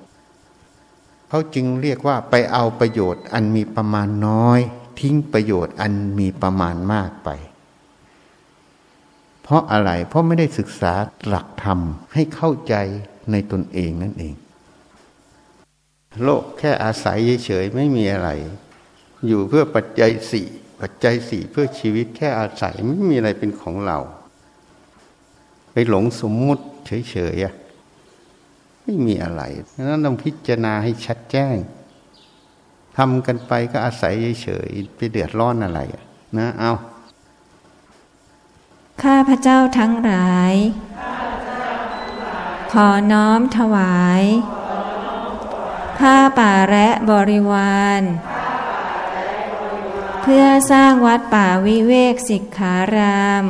เขาจึงเรียกว่าไปเอาประโยชน์อันมีประมาณน้อย ทิ้งประโยชน์อันมีประมาณมากไป เพราะอะไรเพราะไม่ได้ศึกษาหลักธรรมให้เข้าใจในตนเองนั่นเอง โลกแค่อาศัยเฉยๆไม่มีอะไร อยู่เพื่อปัจจัยสี่ ปัจจัยสี่เพื่อชีวิตแค่อาศัยไม่มีอะไรเป็นของเรา ไปหลงสมมุติเฉยๆไม่มีอะไรนั้นต้องพิจารณาให้ชัดแจ้งทำกันไปก็อาศัยเฉยๆไปเดือดร้อนอะไรนะเอาข้าพระเจ้าทั้งหลาย ขอน้อมถวาย ผ้าป่าและบริวาร เพื่อสร้างวัดป่าวิเวกสิกขาราม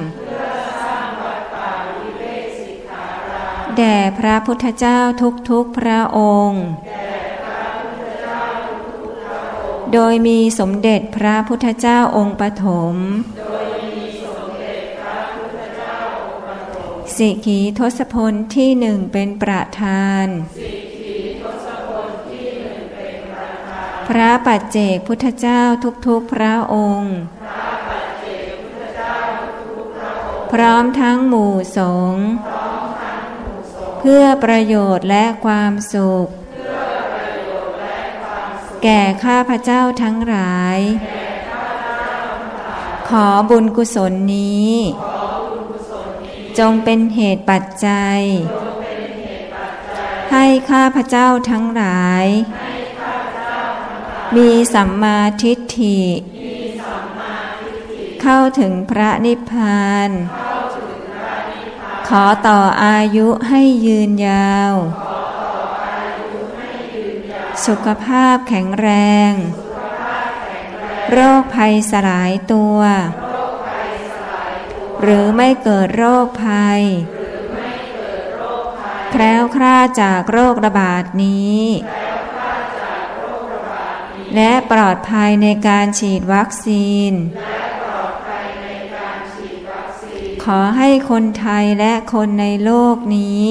แด่พระพุทธเจ้าทุกๆพระองค์ โดยมีสมเด็จพระพุทธเจ้าองค์ปฐม สิกีทศพลที่หนึ่งเป็นประธาน พระปัจเจกพุทธเจ้าทุกๆพระองค์ พร้อมทั้งหมู่สงฆ์เพื่อประโยชน์และความสุข แก่ข้าพเจ้าทั้งหลาย ขอบุญกุศลนี้ จงเป็นเหตุปัจจัย ให้ข้าพเจ้าทั้งหลาย มีสัมมาทิฏฐิ เข้าถึงพระนิพพาน ขอต่ออายุให้ยืนยาว สุขภาพแข็งแรง โรคภัยสลายตัว หรือไม่เกิดโรคภัย แคล้วคลาจากโรคระบาดนี้ และปลอดภัยในการฉีดวัคซีน ขอให้คนไทยและคนในโลกนี้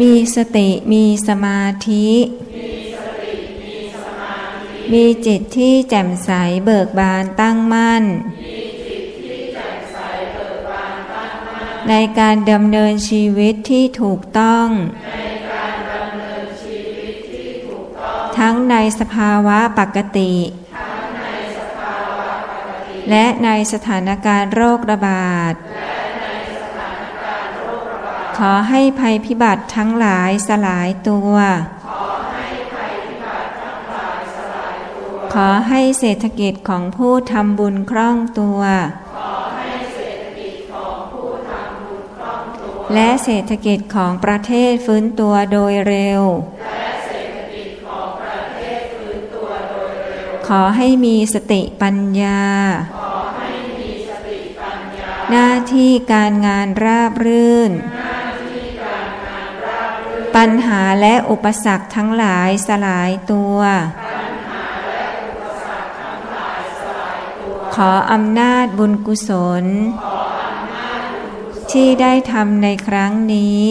มีสติมีสมาธิ มีจิตที่แจ่มใสเบิกบานตั้งมั่น ในการดำเนินชีวิตที่ถูกต้อง ทั้งในสภาวะปกติ และในสถานการณ์โรคระบาด ขอให้ภัยพิบัติทั้งหลายสลายตัว ขอให้เศรษฐกิจของผู้ทำบุญคล่องตัวขและเศรษฐกิจของประเทศฟื้นตัวโดยเร็ว ขอให้มีสติปัญญา หน้าที่การงานราบรื่น ปัญหาและอุปสรรคทั้งหลายสลายตัว ขออำนาจบุญกุศล ที่ได้ทำในครั้งนี้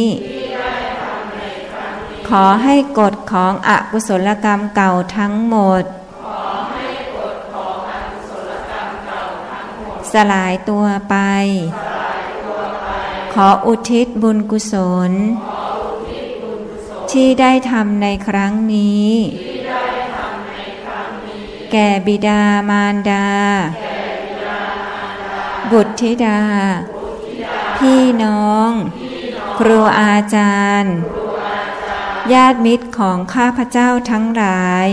ขอให้กฎของอกุศลกรรมเก่าทั้งหมดส ลายตัวไป ขออุทิศบุญกุศล ที่ได้ทำในครั้งนี้ แก่บิดามารดา บุตรธิดา พี่น้อง ครูอาจารย์ ญาติมิตรของข้าพเจ้าทั้งหลาย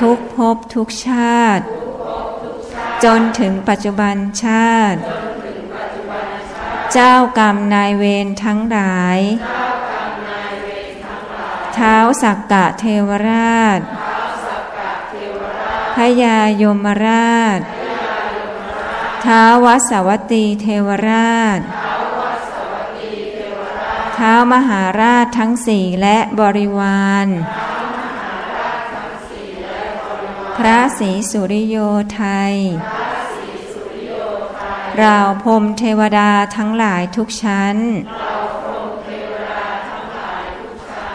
ทุกภพทุกชาติ จนถึงปัจจุบันชาติ เจ้ากรรมนายเวรทั้งหลาย เท้าสักกะเทวราช พยายมราช ท้าวัสวัตตีเทวราช ท้าวมหาราชทั้งสี่และบริวาร พระศรีสุริโยไทย เราพรมเทวดาทั้งหลายทุกชั้น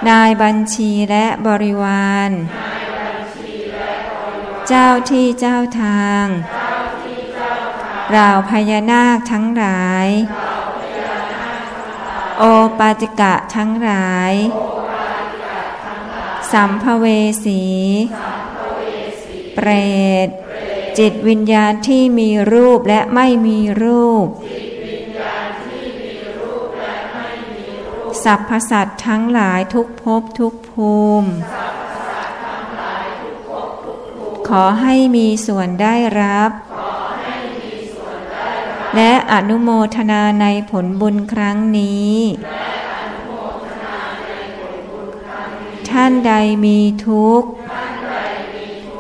นายบัญชีและบริวาร เจ้าที่เจ้าทางเราพญานาคทั้งหลาย โอปาติกะทั้งหลาย สัมภเวสี เปรตจิตวิญญาณที่มีรูปและไม่มีรูป สัพพสัตว์ทั้งหลายทุกภพทุกภูมิ ขอให้มีส่วนได้รับ และอนุโมทนาในผลบุญครั้งนี้ ท่านใดมีทุกข์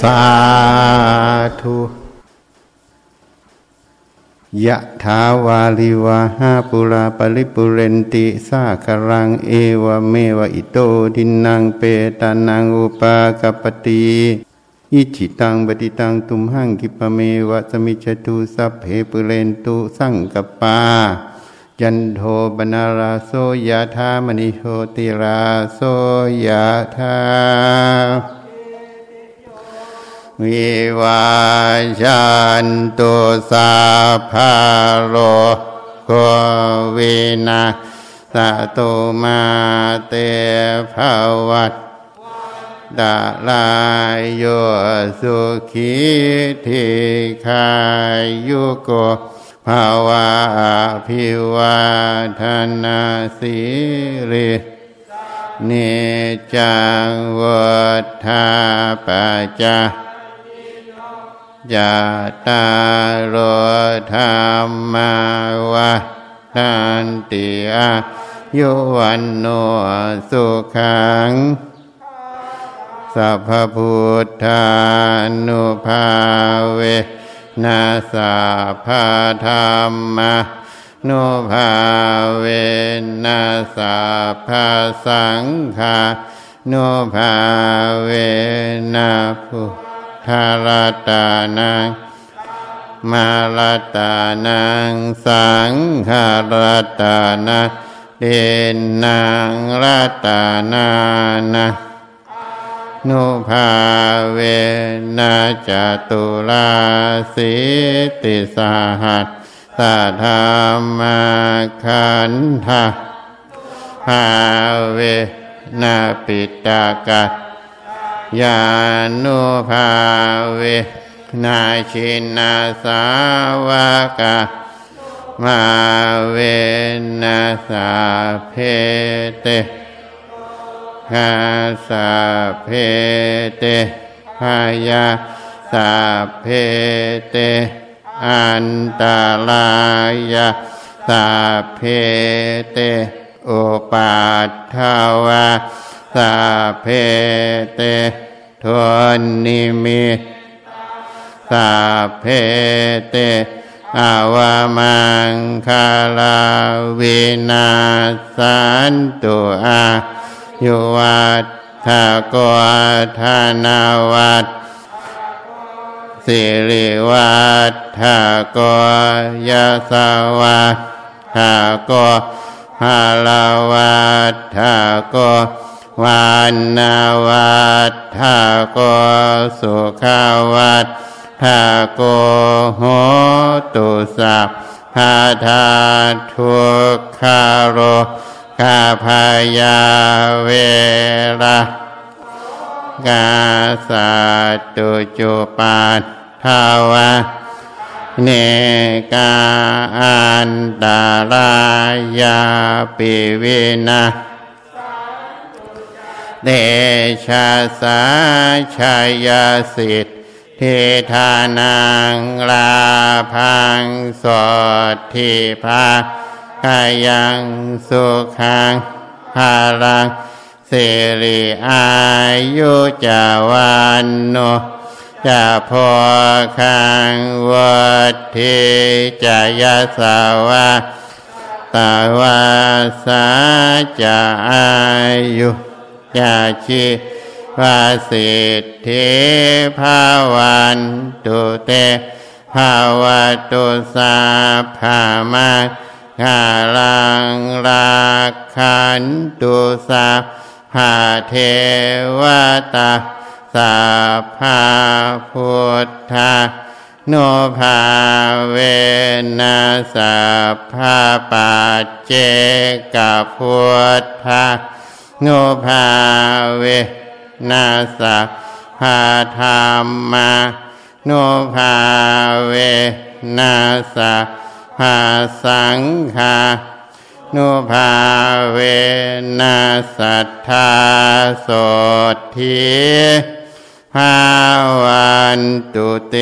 สาธุยะถาวาริวะหาปูรา ปะริปูเรนติสาคะรังเอวะเมวะอิโต ทินนังเปตานังอุปะกัปปะติอิจฉิตังปัตถิตังตุมหัง ขิปปะเมวะ สะมิชฌะตุสัพเพปูเรนตุสังกัปปา จันโทปัณณะระโสยะถา มะณิโชติระโสยะธา วิวาชันตุสาภาโลโกวินาสตุมาเตภวัตดาลายโยสุขีทิคายุโกภาวะพิวาทนาสิริเนจังวัฏฐาปัจจา ยาตาโรธรรมาวะทันติอายุวันโนสุขังสัพพุทธานุภาเวนัสสะพาธรรมะนุภาเวนัสสะพาสังฆานุภาเวนะพุ ทารตานังมาลตานังสังฆารตานาเดนนางรตานานะนุภาเวนะจตุลาสิติสาหัสสัทธามาขันธาภาเวนาปิตากัส ยานุภาเว นาชินาสาวกามาเวนัสาเพเตคาสาเพเตพายาสาเพเต อันตรายาสาเพเต อุปัฏฐาวาสาเพเต ทวนนิมิตสาเพเตอาวามังคาลาวินาสันตุอายุวัฏทากธานาวัฏสิริวัฏทากยาสวัฏทากฮาลาวัฏทากว วานนาวัฏทาโกสุขาวัฏทาโกโหตุสัพพาทาทุกขโรกาพายาเวรากาสัตุจุปาทาวะ เนกาอันตารายาปิวินา เดชาสาชายสิทธิทานังลาพังสดทิพากายังสุขังภารังสิริอายุจาวันโนจะพอคังวัดทิจายสาวะตาวาสาจะอายุ จาชีวาสิทธิภาวันตุเตภาวตุสาภามาคาลังราคันตุสาภาเทวตาสาภาพุทธาโนภาเวนัสาภาปัจเจกพุทธา โนภาเวนาสะภาธรรมาโนภาเวนาสะภาสังฆาโนภาเวนาสัทธาโสทีภาวันตุเต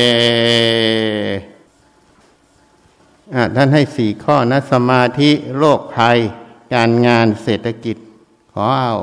ท่านให้สี่ข้อนะสมาธิโรคภัย การงานเศรษฐกิจ ขอเอา